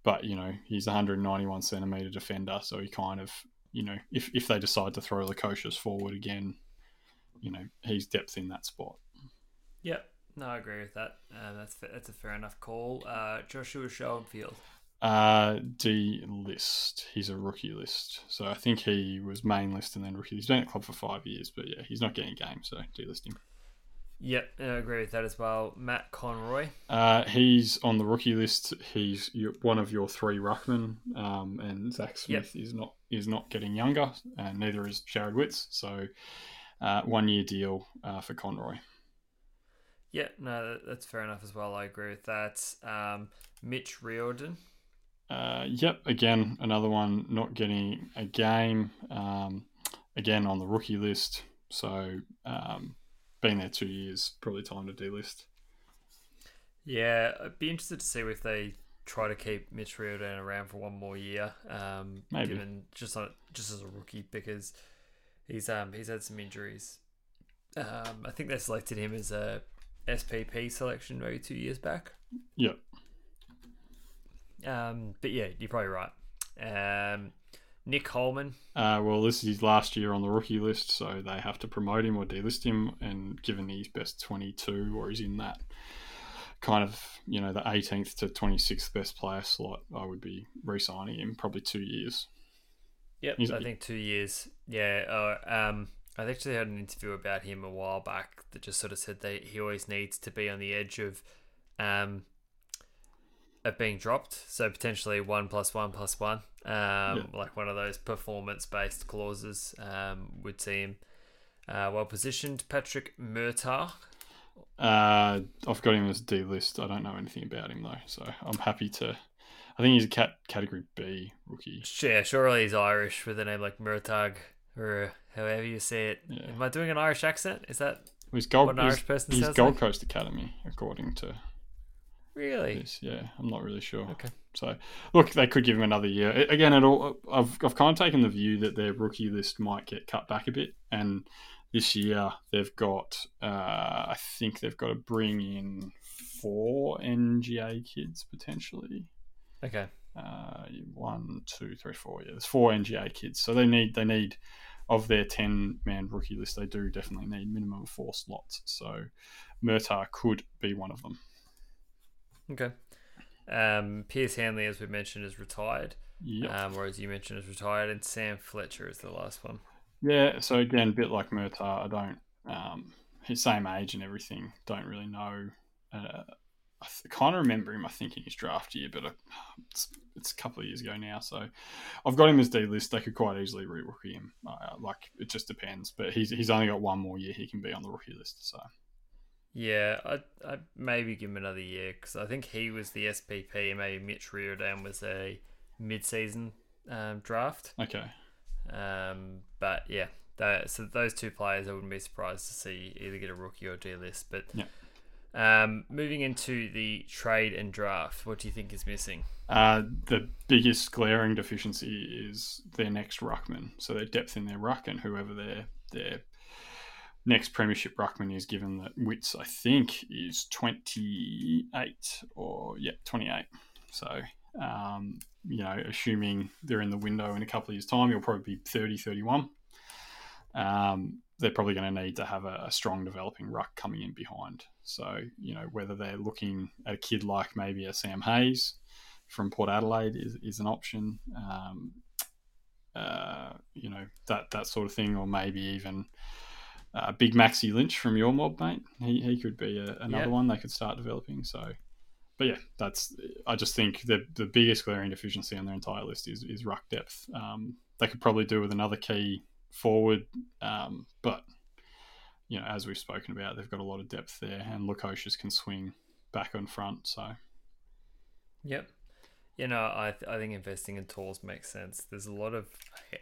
but you know he's 191 centimeter defender, so he kind of you know if if they decide to throw Lukosius forward again, you know he's depth in that spot. Yep, no, I agree with that. Uh, that's that's a fair enough call. Uh, Joshua Schoenfeld. Uh, D list. He's a rookie list, so I think he was main list and then rookie. He's been at the club for five years, but yeah, he's not getting games, so D list him. Yep, I agree with that as well. Matt Conroy. Uh, he's on the rookie list. He's one of your three ruckmen, um, and Zach Smith is not is not getting younger, and neither is Jared Witts. So uh, one year deal uh, for Conroy. Yeah, no, that's fair enough as well. I agree with that. Um, Mitch Riordan. Uh, yep, again, another one not getting a game. Um, again, on the rookie list. So, um, been there two years, probably time to delist. Yeah, I'd be interested to see if they try to keep Mitch Riordan around for one more year. Um, Maybe. given just on just as a rookie because he's um he's had some injuries. Um, I think they selected him as a SPP selection maybe two years back. Yep. Um, but yeah, you're probably right. Um, Nick Holman. Uh, well, this is his last year on the rookie list, so they have to promote him or delist him. And given he's best 22 or he's in that kind of, you know, the 18th to 26th best player slot, I would be re signing him probably two years. Yep, He's- I think two years. Yeah. Uh, um, I actually had an interview about him a while back that just sort of said that he always needs to be on the edge of, um, of being dropped. So potentially one plus one plus one, um, like one of those performance based clauses, um, would seem uh, well positioned. Patrick Murtagh. Uh, I've got him as D list. I don't know anything about him though, so I'm happy to. I think he's a cat category B rookie. Yeah, surely he's Irish with a name like Murtagh or however you say it. Yeah. Am I doing an Irish accent? Is that He's Gold, What an he's, Irish person he's Gold like? Coast Academy, according to really? Yeah, I'm not really sure. Okay. So, look, they could give him another year. Again, it all, I've, I've kind of taken the view that their rookie list might get cut back a bit. And this year, they've got, uh, I think they've got to bring in four NGA kids potentially. Okay. Uh, one, two, three, four. Yeah, there's four NGA kids. So they need, they need, of their 10 man rookie list, they do definitely need minimum four slots. So Murtagh could be one of them. Okay. Um, Pearce Hanley, as we mentioned, is retired. Yeah. Um, or as you mentioned, is retired, and Sam Fletcher is the last one. Yeah, so again, a bit like Murtagh, I don't. Um, his same age and everything. Don't really know. Uh, I th- kind of remember him. I think in his draft year, but I, it's, it's a couple of years ago now. So I've got him as D list. They could quite easily re-rookie him. Uh, like it just depends. But he's he's only got one more year. He can be on the rookie list. So Yeah, I'd, I'd maybe give him another year because I think he was the SPP and maybe Mitch Riordan was a mid-season um, draft. okay, Um, but yeah, that, so those two players, I wouldn't be surprised to see either get a rookie or D list. But Yeah. um, moving into the trade and draft, what do you think is missing? uh, the biggest glaring deficiency is their next ruckman. So their depth in their ruck and whoever their their next premiership ruckman is, given that Witts I think is twenty eight or yeah twenty eight. So um, you know, assuming they're in the window in a couple of years' time, you'll probably be 30, 31. Um, they're probably going to need to have a, a strong developing ruck coming in behind. So, you know, whether they're looking at a kid like maybe a Sam Hayes from Port Adelaide is, is an option, um, uh, you know, that, that sort of thing, or maybe even uh, Big Maxi Lynch from your mob, mate. He, he could be a, another Yeah. one they could start developing. So, but yeah, that's. I just think the the biggest glaring deficiency on their entire list is is ruck depth. Um, they could probably do with another key forward, um, but you know, as we've spoken about, they've got a lot of depth there, and Lukosius can swing back and front. So Yep. You know, I th- I think investing in tools makes sense. There's a lot of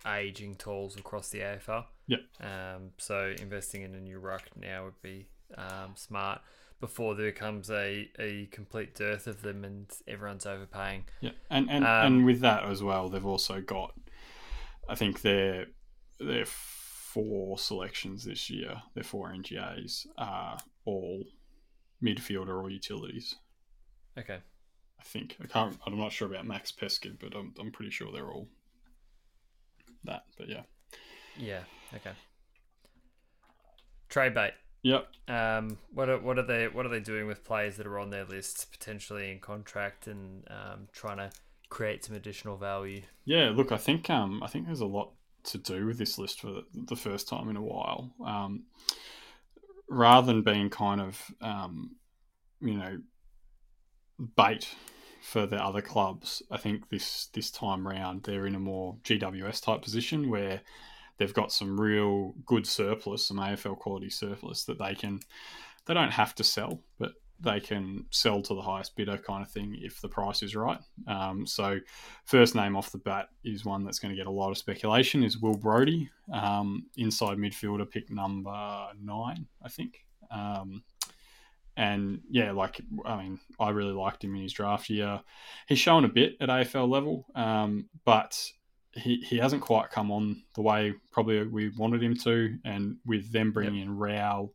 aging tools across the AFL. Yep. Um, so investing in a new ruck now would be um, smart before there comes a, a complete dearth of them and everyone's overpaying. yeah, and and, Um, and with that as well, they've also got, I think their their four selections this year, their four NGAs are all midfielder or utilities. Okay. I think I can't. I'm not sure about Max Peskin, but I'm I'm pretty sure they're all that. But yeah, Yeah. Okay. Trade bait. yep. Um, what are what are they what are they doing with players that are on their lists potentially in contract and um, trying to create some additional value? Yeah, look, I think um, I think there's a lot to do with this list for the, the first time in a while. Um, rather than being kind of um, you know bait for the other clubs, I think this this time round they're in a more GWS type position where they've got some real good surplus, some AFL quality surplus that they can. They don't have to sell, but they can sell to the highest bidder kind of thing if the price is right. Um, so, first name off the bat is one that's going to get a lot of speculation is Will Brodie, um, inside midfielder, pick number nine, I think. Um, and yeah, like I mean, I really liked him in his draft year. He's shown a bit at AFL level, um, but he, he hasn't quite come on the way probably we wanted him to. And with them bringing yep. in Rowell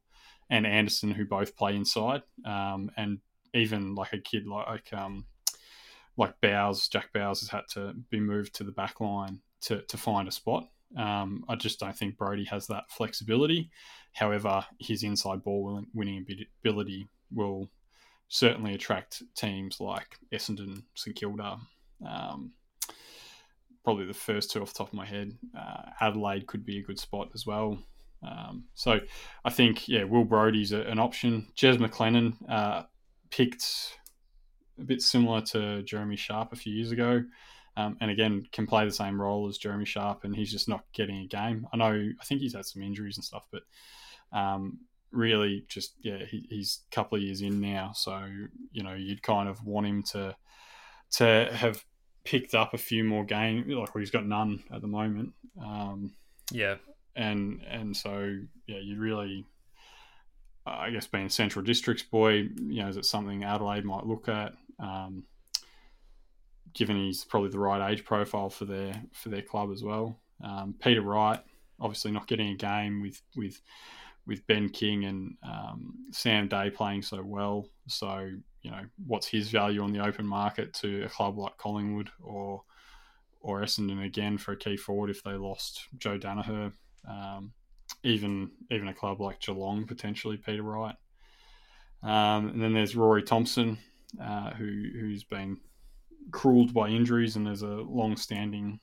and Anderson, who both play inside, um, and even like a kid like um, like Bowes, Jack Bowes has had to be moved to the back line to, to find a spot. Um, I just don't think Brodie has that flexibility. However, his inside ball winning ability will certainly attract teams like Essendon, St Kilda. Um, probably the first two off the top of my head. Uh, Adelaide could be a good spot as well. Um, so I think, yeah, Will Brodie's a, an option. Jez McLennan uh, picked a bit similar to Jeremy Sharp a few years ago. Um, and again, can play the same role as Jeremy Sharp, and he's just not getting a game. I know, I think he's had some injuries and stuff, but um, really just, yeah, he, he's a couple of years in now. So, you know, you'd kind of want him to to have picked up a few more games, like well, he's got none at the moment. Um, yeah, and and so yeah, you really, I guess, being Central District's boy, you know, is it something Adelaide might look at? Um, given he's probably the right age profile for their for their club as well. Um, Peter Wright, obviously not getting a game with with with Ben King and um, Sam Day playing so well. So you know, what's his value on the open market to a club like Collingwood or or Essendon again for a key forward if they lost Joe Daniher, um, even even a club like Geelong potentially Peter Wright, um, and then there's Rory Thompson uh, who who's been cruelled by injuries and is a long-standing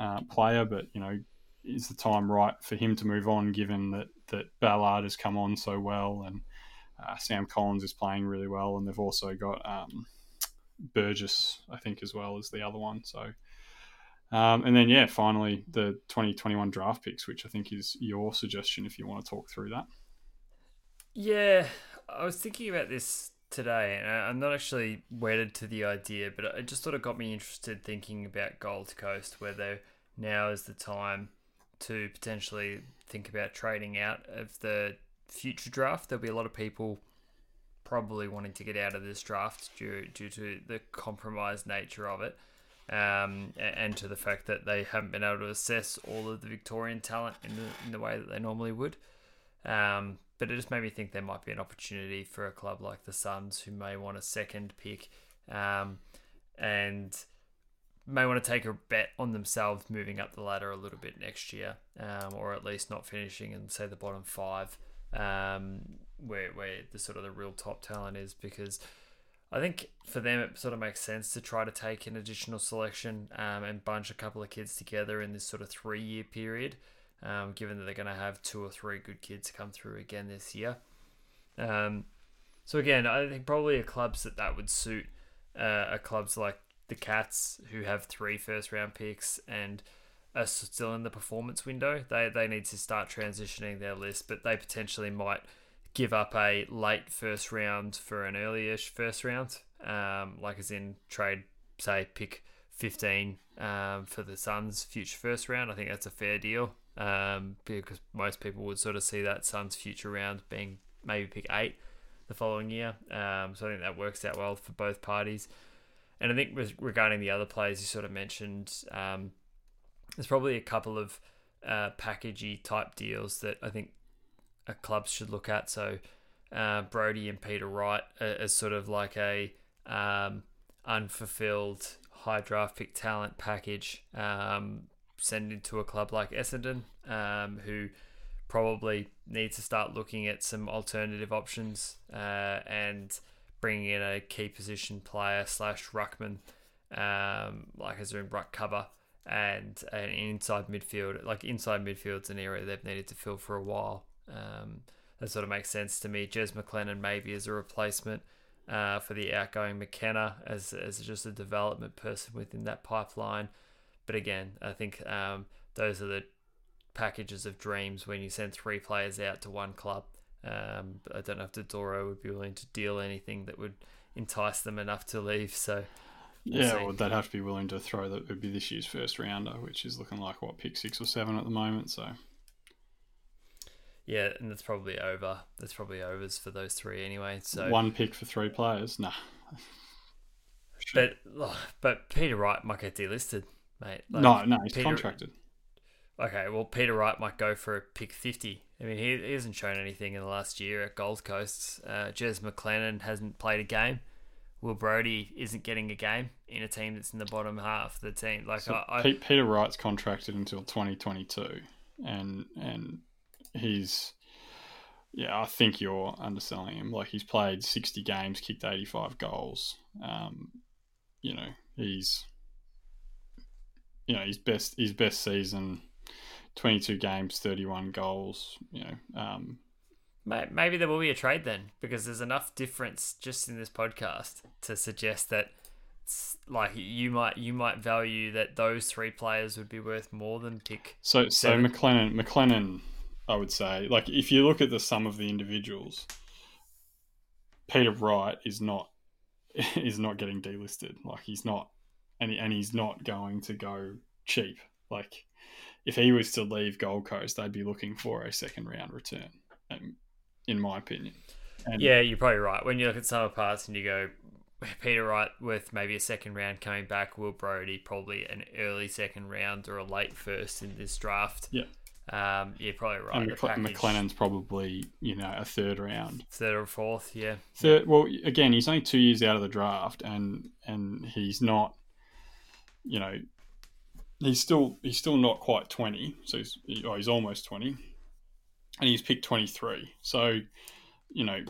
uh, player, but you know is the time right for him to move on given that that Ballard has come on so well and uh, Sam Collins is playing really well, and they've also got um, Burgess, I think, as well as the other one. So, um, and then yeah, finally the 2021 draft picks, which I think is your suggestion if you want to talk through that. Yeah, I was thinking about this today, and I'm not actually wedded to the idea, but it just sort of got me interested thinking about Gold Coast, whether now is the time to potentially think about trading out of the future draft. There'll be a lot of people probably wanting to get out of this draft due due to the compromised nature of it, um, and to the fact that they haven't been able to assess all of the Victorian talent in the in the way that they normally would. Um, but it just made me think there might be an opportunity for a club like the Suns who may want a second pick, um, and may want to take a bet on themselves moving up the ladder a little bit next year, um, or at least not finishing in say the bottom five um, where where the sort of the real top talent is because I think for them it sort of makes sense to try to take an additional selection um, and bunch a couple of kids together in this sort of three year period, um, given that they're going to have two or three good kids come through again this year. Um, so again, I think probably a clubs that that would suit uh, are clubs like the Cats who have three first round picks and are still in the performance window. They they need to start transitioning their list, but they potentially might give up a late first round for an earlyish first round, um, like as in trade, say pick fifteen um, for the Suns' future first round. I think that's a fair deal um, because most people would sort of see that Suns' future round being maybe pick eight the following year. Um, so I think that works out well for both parties. And I think regarding the other players you sort of mentioned, um, there's probably a couple of uh, packagey type deals that I think a clubs should look at. So uh, Brodie and Peter Wright as sort of like a um, unfulfilled high draft pick talent package um, send into a club like Essendon, um, who probably needs to start looking at some alternative options uh, and bringing in a key position player slash ruckman, um, like as in ruck cover, and an inside midfield. Like inside midfield's an area they've needed to fill for a while. Um, that sort of makes sense to me. Jez McLennan maybe as a replacement uh, for the outgoing McKenna as, as just a development person within that pipeline. But again, I think um, those are the packages of dreams when you send three players out to one club. Um, I don't know if Dodoro would be willing to deal anything that would entice them enough to leave. So we'll yeah, well, they'd have to be willing to throw that It would be this year's first rounder, which is looking like what pick six or seven at the moment. So yeah, and that's probably over. That's probably overs for those three anyway. So one pick for three players, nah. (laughs) But but Peter Wright might get delisted, mate. Like, no, no, he's Peter, contracted. Okay, well, Peter Wright might go for a pick 50. I mean, he, he hasn't shown anything in the last year at Gold Coast. Uh, Jez McLennan hasn't played a game. Will Brodie isn't getting a game in a team that's in the bottom half of the team. Like so I, I, Peter Wright's contracted until 2022, and and he's yeah, I think you're underselling him. Like he's played 60 games, kicked 85 goals. Um, you know, he's you know his best his best season 22 games, 31 goals. You know, um, maybe there will be a trade then because there's enough difference just in this podcast to suggest that like you might you might value that those three players would be worth more than pick. So so McLennan McLennan, I would say like if you look at the sum of the individuals, Peter Wright is not (laughs) is not getting delisted. Like he's not, and and he's not going to go cheap. Like if he was to leave Gold Coast, they'd be looking for a second round return, um, in my opinion. And yeah, you're probably right. When you look at some of parts and you go, Peter Wright with maybe a second round coming back, Will Brodie probably an early second round or a late first in this draft. Yeah. Um, yeah, probably right. And McLennan's probably you know a third round, third or fourth, yeah. Third. Well, again, he's only two years out of the draft, and and he's not, you know, he's still he's still not quite twenty, so he's oh, he's almost twenty, and he's picked twenty three. So, you know,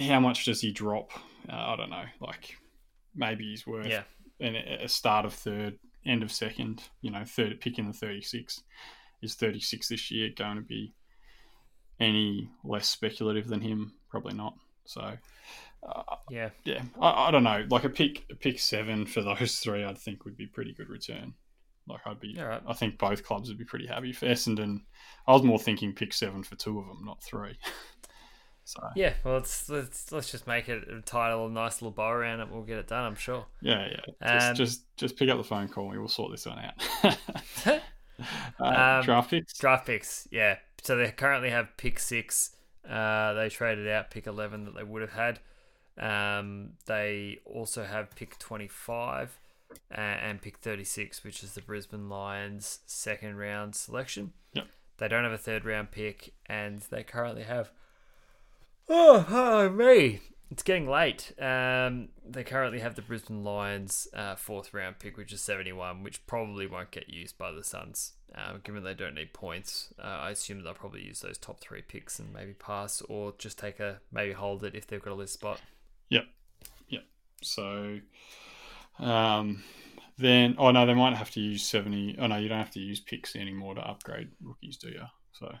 how much does he drop? Uh, I don't know. Like maybe he's worth yeah. a start of third, end of second. You know, third pick in the thirty six. Is thirty six this year going to be any less speculative than him? Probably not. So uh, yeah, yeah. I, I, don't know. Like a pick, a pick seven for those (laughs) three, I'd think would be pretty good return. Like I'd be, right. I think both clubs would be pretty happy. For Essendon, I was more thinking pick seven for two of them, not three. (laughs) so yeah, well, let's let's let's just make it a title, a nice little bow around it. We'll get it done. I'm sure. Yeah, yeah. Just um, just, just pick up the phone call. We will sort this one out. (laughs) uh, (laughs) um, draft picks. Draft picks. Yeah. So they currently have pick six. Uh, they traded out pick eleven that they would have had. Um, they also have pick 25 uh, and pick 36, which is the Brisbane Lions second round selection. Yep. They don't have a third round pick, and they currently have. Oh, oh me! It's getting late. Um, they currently have the Brisbane Lions uh, fourth round pick, which is 71, which probably won't get used by the Suns. Uh, given they don't need points, uh, I assume they'll probably use those top three picks and maybe pass or just take a maybe hold it if they've got a list spot. Yep. Yep. So um, then, oh no, they might have to use 70. Oh no, you don't have to use picks anymore to upgrade rookies, do you? So,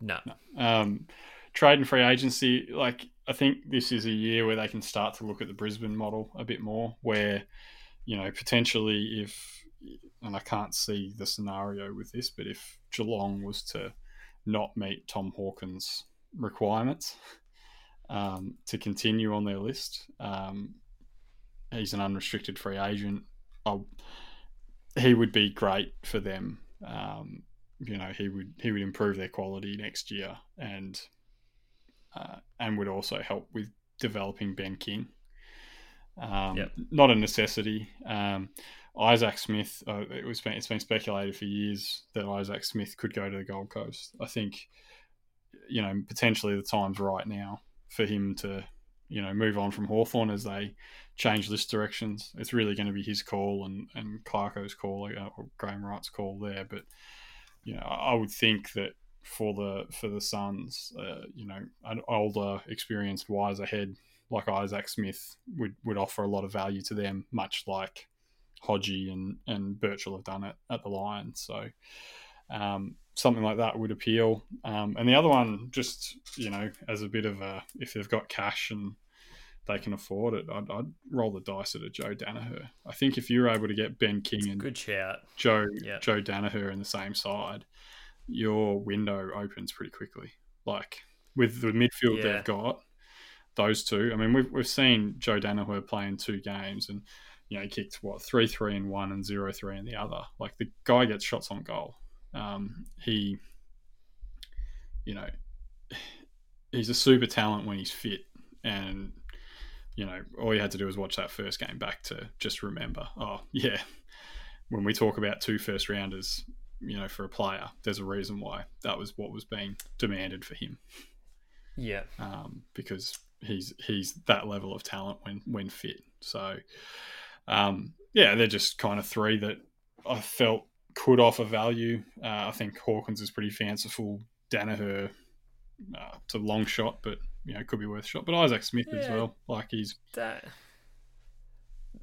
no. no. Um, trade and free agency, like, I think this is a year where they can start to look at the Brisbane model a bit more, where, you know, potentially if, and I can't see the scenario with this, but if Geelong was to not meet Tom Hawkins' requirements, um, to continue on their list. Um, he's an unrestricted free agent. I'll, he would be great for them. Um, you know, he would he would improve their quality next year, and uh, and would also help with developing Ben King. Um, yep. Not a necessity. Um, Isaac Smith. Uh, it was been, it's been speculated for years that Isaac Smith could go to the Gold Coast. I think, you know, potentially the time's right now for him to, you know, move on from Hawthorn as they change list directions. It's really going to be his call and, and Clarko's call uh, or Graham Wright's call there. But, you know, I would think that for the for the Suns, uh, you know, an older, experienced, wiser head like Isaac Smith would, would offer a lot of value to them, much like Hodgie and, and Birchall have done it at the Lions. So, um, something like that would appeal. Um, and the other one, just you know, as a bit of a if they've got cash and they can afford it, I'd, I'd roll the dice at a Joe Daniher. I think if you're able to get Ben King and good shout Joe Joe Daniher in the same side, your window opens pretty quickly. Like with the midfield Yeah. they've got, those two. I mean, we've we've seen Joe Daniher play in two games, and you know he kicked what three three in one and zero three in the other. Like the guy gets shots on goal. Um, he, you know, (sighs) he's a super talent when he's fit, and you know all you had to do was watch that first game back to just remember. Oh yeah, when we talk about two first rounders, you know, for a player, there's a reason why that was what was being demanded for him Yeah. um, because he's he's that level of talent when when fit. So um, yeah, they're just kind of three that I felt could offer value. Uh, I think Hawkins is pretty fanciful. Daniher, uh, it's a long shot, but you know could be worth a shot. But Isaac Smith as well, like he's That.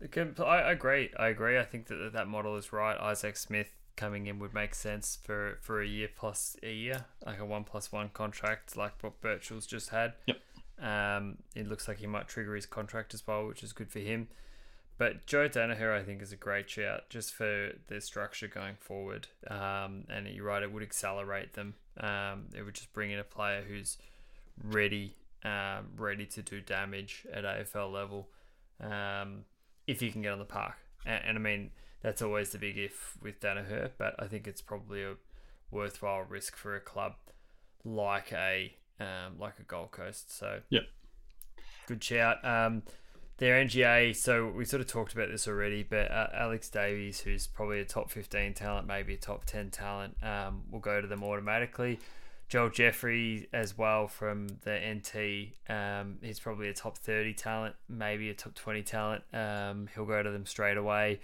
I I agree. I agree. I think that that model is right. Isaac Smith coming in would make sense for, for a year plus a year, like a one plus one contract, like what Birchall's just had. Yep. Um, it looks like he might trigger his contract as well, which is good for him. But Joe Daniher, I think, is a great shout just for their structure going forward. Um, and you're right, it would accelerate them. Um, it would just bring in a player who's ready, um, ready to do damage at AFL level, um, if you can get on the park. And, and I mean, that's always the big if with Daniher, but I think it's probably a worthwhile risk for a club like a um, like a Gold Coast. So yeah, good shout. Um, their NGA, so we sort of talked about this already, but uh, Alex Davies, who's probably a top 15 talent, maybe a top 10 talent, um, will go to them automatically. Joel Jeffrey as well from the NT, um, he's probably a top 30 talent, maybe a top 20 talent. Um, he'll go to them straight away.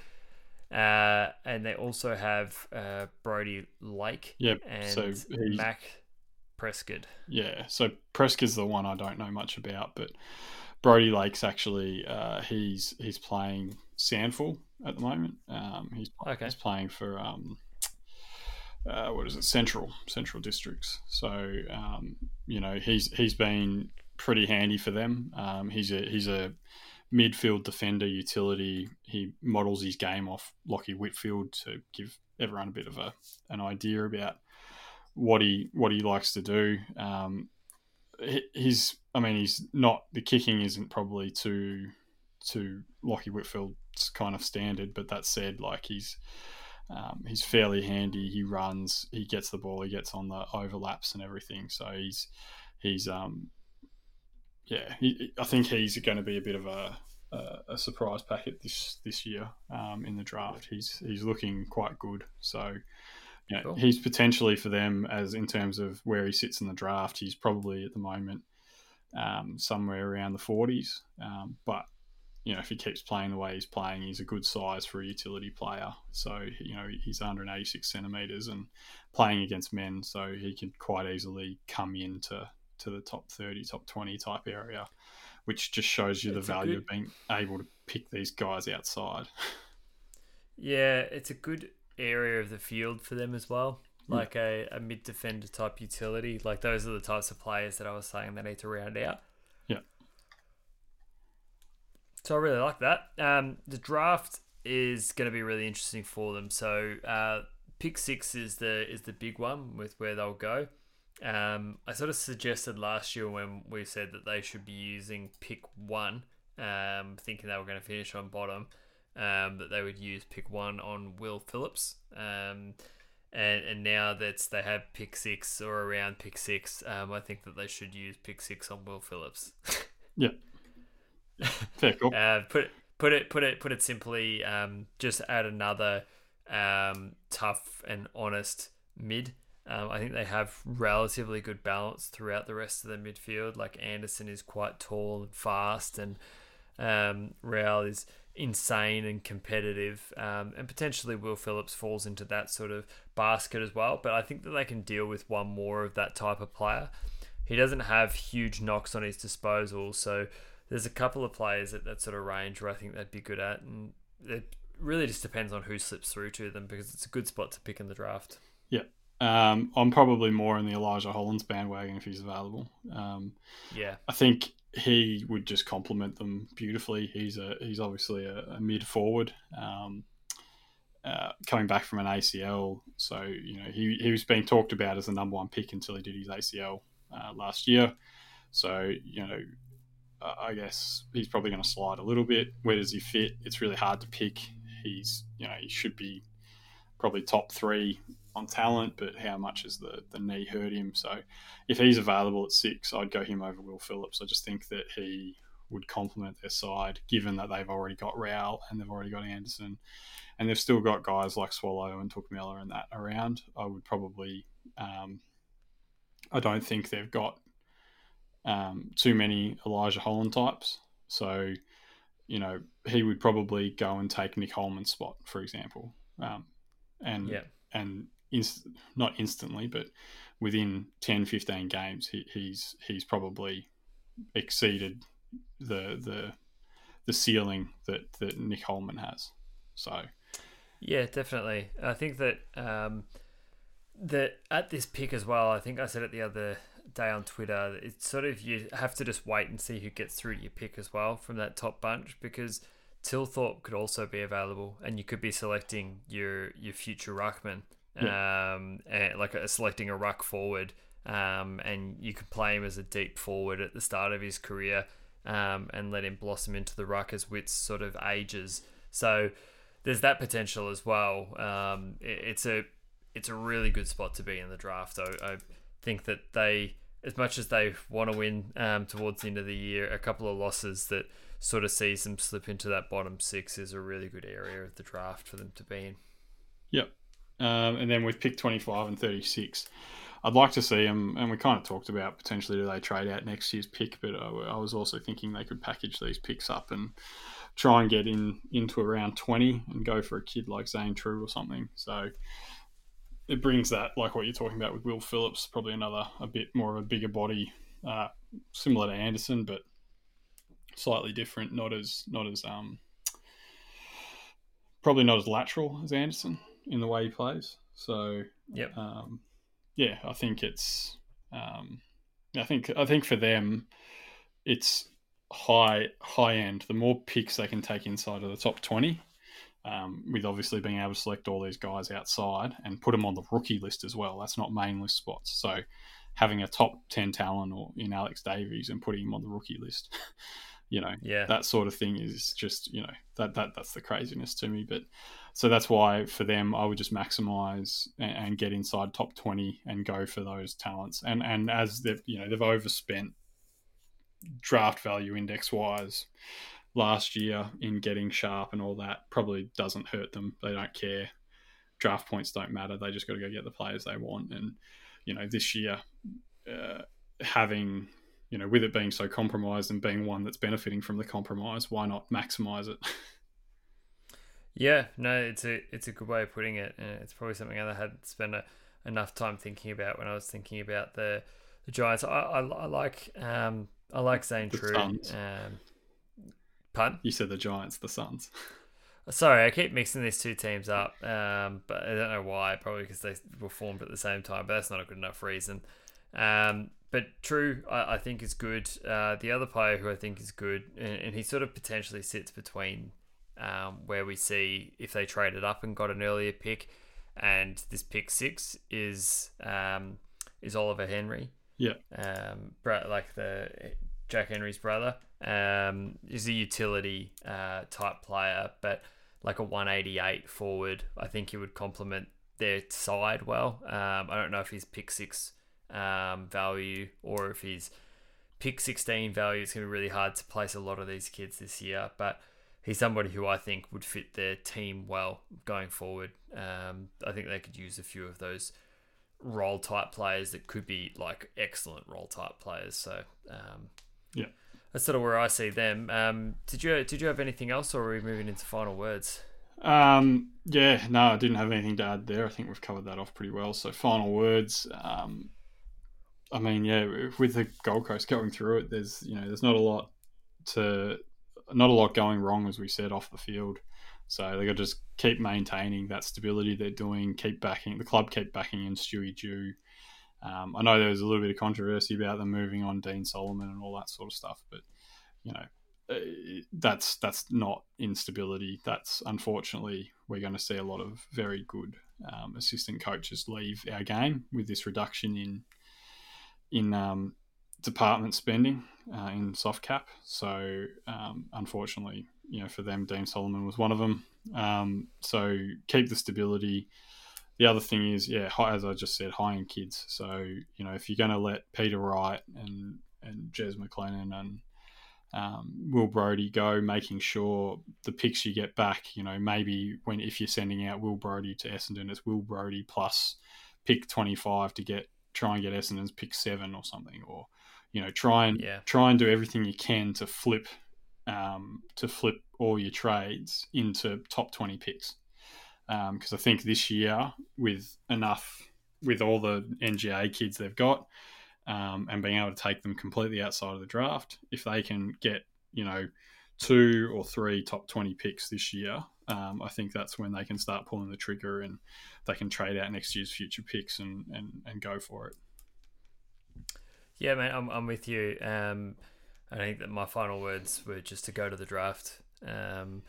Uh, and they also have uh, Brody Lake Yep, and so Mac Prescott. Yeah, so Presca's the one I don't know much about, but Brody Lake's actually uh, he's he's playing SANFL at the moment. Um, he's Okay. he's playing for um, uh, what is it Central Central Districts. So um, you know he's he's been pretty handy for them. Um, he's a he's a midfield defender utility. He models his game off Lachie Whitfield to give everyone a bit of a an idea about what he what he likes to do. Um, he- he's I mean he's not the kicking isn't probably too to Lachie Whitfield's kind of standard, but that said, like he's um, he's fairly handy. He runs, he gets the ball, he gets on the overlaps and everything. So he's he's um yeah, he, I think he's going to be a bit of a a, a surprise packet this this year um, in the draft. He's he's looking quite good. So you know, Cool. he's potentially for them as in terms of where he sits in the draft. He's probably at the moment um, somewhere around the forties. Um, but you know, if he keeps playing the way he's playing, he's a good size for a utility player. So you know, he's 186 centimeters and playing against men, so he could quite easily come into to the top 30, top 20 type area, which just shows you the It's a value good- of being able to pick these guys outside. (laughs) Yeah, it's a good area of the field for them as well. Yeah. Like a, a mid defender type utility. Like those are the types of players that I was saying they need to round out. Yeah. So I really like that. Um, the draft is going to be really interesting for them. So uh, pick six is the is the big one with where they'll go. Um, I sort of suggested last year when we said that they should be using pick one, um, thinking they were going to finish on bottom, um, that they would use pick one on Will Phillips. Um, and, and now that they have pick six or around pick six, um, I think that they should use pick six on Will Phillips. (laughs) (laughs) Call. Uh, put put it put it put it simply, um, just add another um, tough and honest mid. Um, I think they have relatively good balance throughout the rest of the midfield. Like Anderson is quite tall and fast, and um, is insane and competitive, um, and potentially Will Phillips falls into that sort of basket as well. But I think that they can deal with one more of that type of player. He doesn't have huge knocks on his disposal, so there's a couple of players at that sort of range where I think they'd be good at, and it really just depends on who slips through to them because it's a good spot to pick in the draft. Yeah. Um, I'm probably more in the Elijah Hollands bandwagon if he's available. Um, Yeah, I think he would just complement them beautifully. He's a he's obviously a, a mid forward, um, uh, coming back from an ACL. So, you know, he, he was being talked about as the number one pick until he did his ACL uh, last year. So, you know, I guess he's probably going to slide a little bit. Where does he fit? It's really hard to pick. He's, you know, he should be probably top three on talent, but how much has the, the knee hurt him? So if he's available at six, I'd go him over Will Phillips. I just think that he would complement their side, given that they've already got Rowell and they've already got Anderson, and they've still got guys like Swallow and Touk and that around. I would probably, um, I don't think they've got um, too many Elijah Hollands types. So, you know, he would probably go and take Nick Holman's spot, for example. Um, and yeah. and inst- not instantly, but within 10, 15 games, he, he's he's probably exceeded the the the ceiling that that Nick Holman has. So, yeah, definitely. I think that um, that at this pick as well. I think I said it the other day on Twitter. It's sort of you have to just wait and see who gets through to your pick as well from that top bunch because Tilthorpe could also be available, and you could be selecting your your future ruckman, yeah. um, and like a, selecting a ruck forward, um, and you could play him as a deep forward at the start of his career, um, and let him blossom into the ruck as Witts sort of ages. So there's that potential as well. Um, it, it's a it's a really good spot to be in the draft. I, I think that they, as much as they want to win um, towards the end of the year, a couple of losses that sort of sees them slip into that bottom six is a really good area of the draft for them to be in. Yep. Um, and then with pick 25 and 36, I'd like to see them, and we kind of talked about potentially do they trade out next year's pick, but I, I was also thinking they could package these picks up and try and get in into around 20 and go for a kid like Zane Trew or something. So it brings that, like what you're talking about with Will Phillips, probably another, a bit more of a bigger body, uh, similar to Anderson, but slightly different, not as not as um probably not as lateral as Anderson in the way he plays. So yep. um, yeah, I think it's um, I think I think for them it's high high end. The more picks they can take inside of the top twenty, um, with obviously being able to select all these guys outside and put them on the rookie list as well. That's not main list spots. So having a top ten talent or in Alex Davies and putting him on the rookie list (laughs) you know yeah that sort of thing is just you know that that that's the craziness to me but so that's why for them i would just maximize and, and get inside top 20 and go for those talents and and as they've you know they've overspent draft value index wise last year in getting sharp and all that probably doesn't hurt them they don't care draft points don't matter they just got to go get the players they want and you know this year uh, having you know, with it being so compromised and being one that's benefiting from the compromise, why not maximize it? (laughs) yeah, no, it's a it's a good way of putting it, and it's probably something I had spent a, enough time thinking about when I was thinking about the the Giants. I, I, I like um I like Zane Trew. Um, You said the Giants, the Suns. (laughs) Sorry, I keep mixing these two teams up, um, but I don't know why. Probably because they were formed at the same time, but that's not a good enough reason. Um, but Trew, I, I, think is good. Uh, the other player who I think is good, and, and he sort of potentially sits between um, where we see if they traded up and got an earlier pick, and this pick six is um, is Oliver Henry. Yeah. Um, like the Jack Henry's brother. Um, is a utility uh, type player, but like a 188 forward. I think he would complement their side well. Um, I don't know if he's pick six um, value or if he's pick 16 value, it's going to be really hard to place a lot of these kids this year. But he's somebody who I think would fit their team well going forward. Um, I think they could use a few of those role type players that could be like excellent role type players. So um, yeah, that's sort of where I see them. Um, did you did you have anything else, or are we moving into final words? Um, yeah, no, I didn't have anything to add there. I think we've covered that off pretty well. So final words. Um, I mean, yeah, with the Gold Coast going through it, there's you know there's not a lot to not a lot going wrong as we said off the field. So they got to just keep maintaining that stability they're doing, keep backing the club, keep backing in Stewie Dew. Um, I know there was a little bit of controversy about them moving on Dean Solomon and all that sort of stuff, but you know uh, that's that's not instability. That's unfortunately we're going to see a lot of very good um, assistant coaches leave our game with this reduction in in um, department spending uh, in soft cap. So um, unfortunately, you know, for them, Dean Solomon was one of them. Um, so keep the stability. The other thing is, yeah, as I just said, high end kids. So you know, if you're going to let Peter Wright and and Jez McLennan and um, Will Brodie go, making sure the picks you get back, you know, maybe when if you're sending out Will Brodie to Essendon, it's Will Brodie plus pick 25 to get try and get Essendon's pick seven or something, or you know, try and yeah. try and do everything you can to flip um, to flip all your trades into top 20 picks. Because um, I think this year, with enough, with all the NGA kids they've got, um, and being able to take them completely outside of the draft, if they can get, you know, two or three top 20 picks this year, um, I think that's when they can start pulling the trigger and they can trade out next year's future picks and, and, and go for it. Yeah, man, I'm, I'm with you. Um, I think that my final words were just to go to the draft. Um,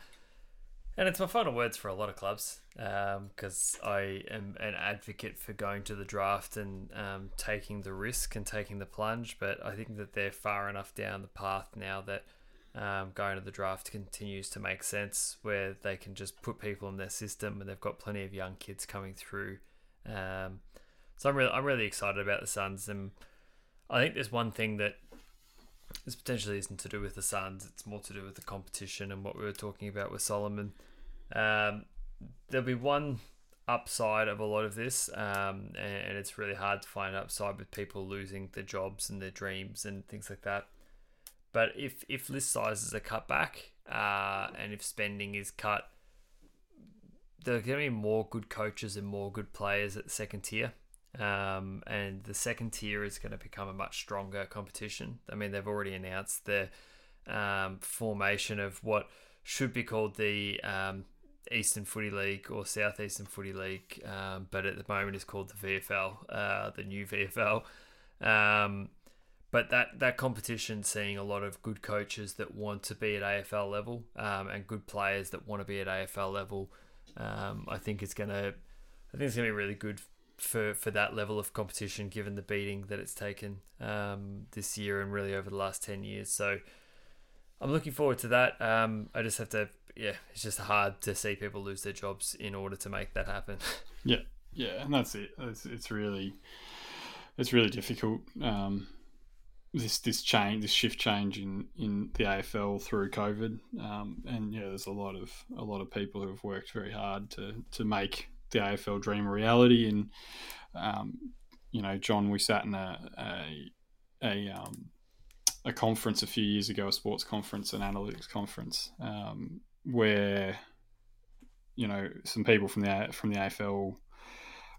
and it's my final words for a lot of clubs because um, I am an advocate for going to the draft and um, taking the risk and taking the plunge. But I think that they're far enough down the path now that um, going to the draft continues to make sense, where they can just put people in their system and they've got plenty of young kids coming through. Um, so I'm really, I'm really excited about the Suns, and I think there's one thing that this potentially isn't to do with the Suns. It's more to do with the competition and what we were talking about with Solomon. Um, there'll be one upside of a lot of this, um, and, and, it's really hard to find upside with people losing their jobs and their dreams and things like that. But if if list sizes are cut back uh, and if spending is cut, there are going to be more good coaches and more good players at the second tier. Um, and the second tier is going to become a much stronger competition. I mean, they've already announced the um, formation of what should be called the um, Eastern Footy League or Southeastern Footy League, um, but at the moment is called the VFL, uh, the new VFL. Um, but that that competition, seeing a lot of good coaches that want to be at AFL level um, and good players that want to be at AFL level, I think it's gonna, I think it's gonna be really good for for that level of competition, given the beating that it's taken um, this year and really over the last ten years. So I'm looking forward to that. Um, I just have to, yeah, it's just hard to see people lose their jobs in order to make that happen. (laughs) Yeah, yeah, and that's it. It's, it's really, it's really difficult. Um, this this change, this shift change in, in the AFL through COVID, um, and yeah, there's a lot of a lot of people who have worked very hard to to make the AFL dream reality. And um, you know, John, we sat in a a a, um, a, conference a few years ago, a sports conference, an analytics conference, um, where you know some people from the from the AFL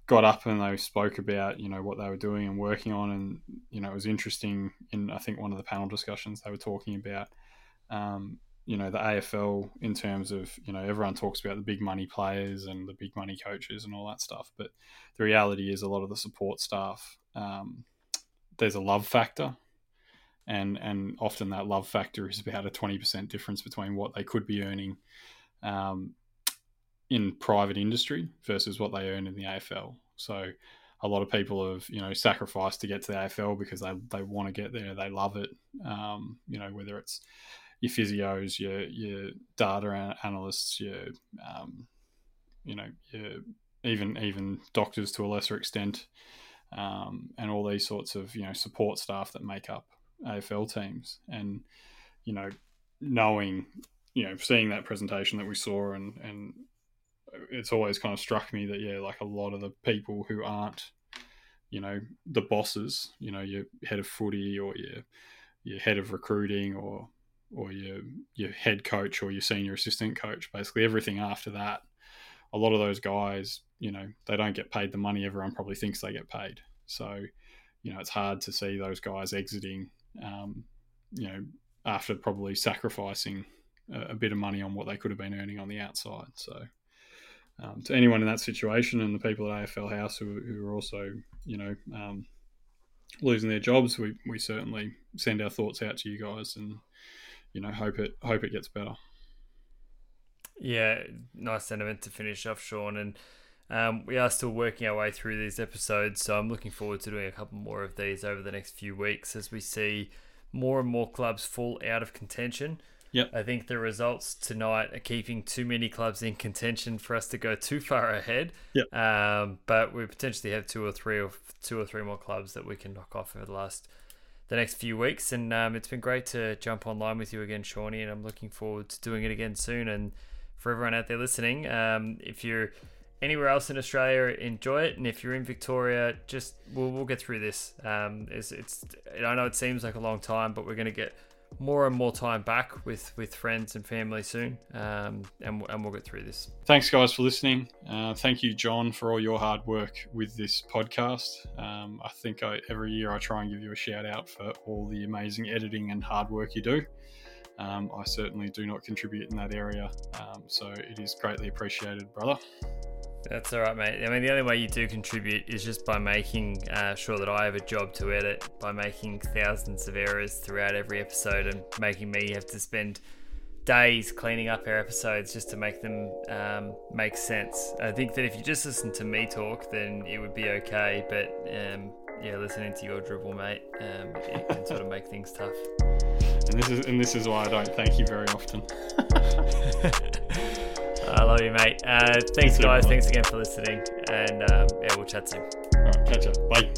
got up and they spoke about you know what they were doing and working on, and you know it was interesting. In I think one of the panel discussions they were talking about. Um, you know the AFL in terms of you know everyone talks about the big money players and the big money coaches and all that stuff, but the reality is a lot of the support staff um, there's a love factor, and and often that love factor is about a twenty percent difference between what they could be earning um, in private industry versus what they earn in the AFL. So a lot of people have you know sacrificed to get to the AFL because they, they want to get there, they love it. Um, you know whether it's your physios, your your data analysts, your um, you know, your even even doctors to a lesser extent, um, and all these sorts of you know support staff that make up AFL teams, and you know, knowing you know, seeing that presentation that we saw, and and it's always kind of struck me that yeah, like a lot of the people who aren't, you know, the bosses, you know, your head of footy or your your head of recruiting or or your your head coach or your senior assistant coach. Basically, everything after that, a lot of those guys, you know, they don't get paid the money everyone probably thinks they get paid. So, you know, it's hard to see those guys exiting, um, you know, after probably sacrificing a, a, bit of money on what they could have been earning on the outside. So. Um, to anyone in that situation and the people at AFL House who, who are also, you know, um, losing their jobs, we, we certainly send our thoughts out to you guys and you know, hope it hope it gets better. Yeah, nice sentiment to finish off, Sean. And um, we are still working our way through these episodes, so I'm looking forward to doing a couple more of these over the next few weeks as we see more and more clubs fall out of contention. Yep. I think the results tonight are keeping too many clubs in contention for us to go too far ahead. Yep. Um, but we potentially have two or three or two or three more clubs that we can knock off over the last the next few weeks. And um, it's been great to jump online with you again, Shawnee, and I'm looking forward to doing it again soon. And for everyone out there listening, um, if you're anywhere else in Australia, enjoy it. And if you're in Victoria, just we'll, we'll get through this. Um, it's, it's I know it seems like a long time, but we're going to get more and more time back with with friends and family soon, um, and and we'll get through this. Thanks, guys, for listening. Uh, thank you, John, for all your hard work with this podcast. Um, I think I, every year I try and give you a shout out for all the amazing editing and hard work you do. Um, I certainly do not contribute in that area, um, so it is greatly appreciated, brother. That's all right, mate. I mean, the only way you do contribute is just by making uh, sure that I have a job to edit, by making thousands of errors throughout every episode, and making me have to spend days cleaning up our episodes just to make them um, make sense. I think that if you just listen to me talk, then it would be okay. But um, yeah, listening to your dribble, mate, um, it can sort of make things tough. And this is and this is why I don't thank you very often. (laughs) I love you, mate. Uh, thanks, guys. Thanks again for listening. And um, yeah, we'll chat soon. All right, catch up. Bye.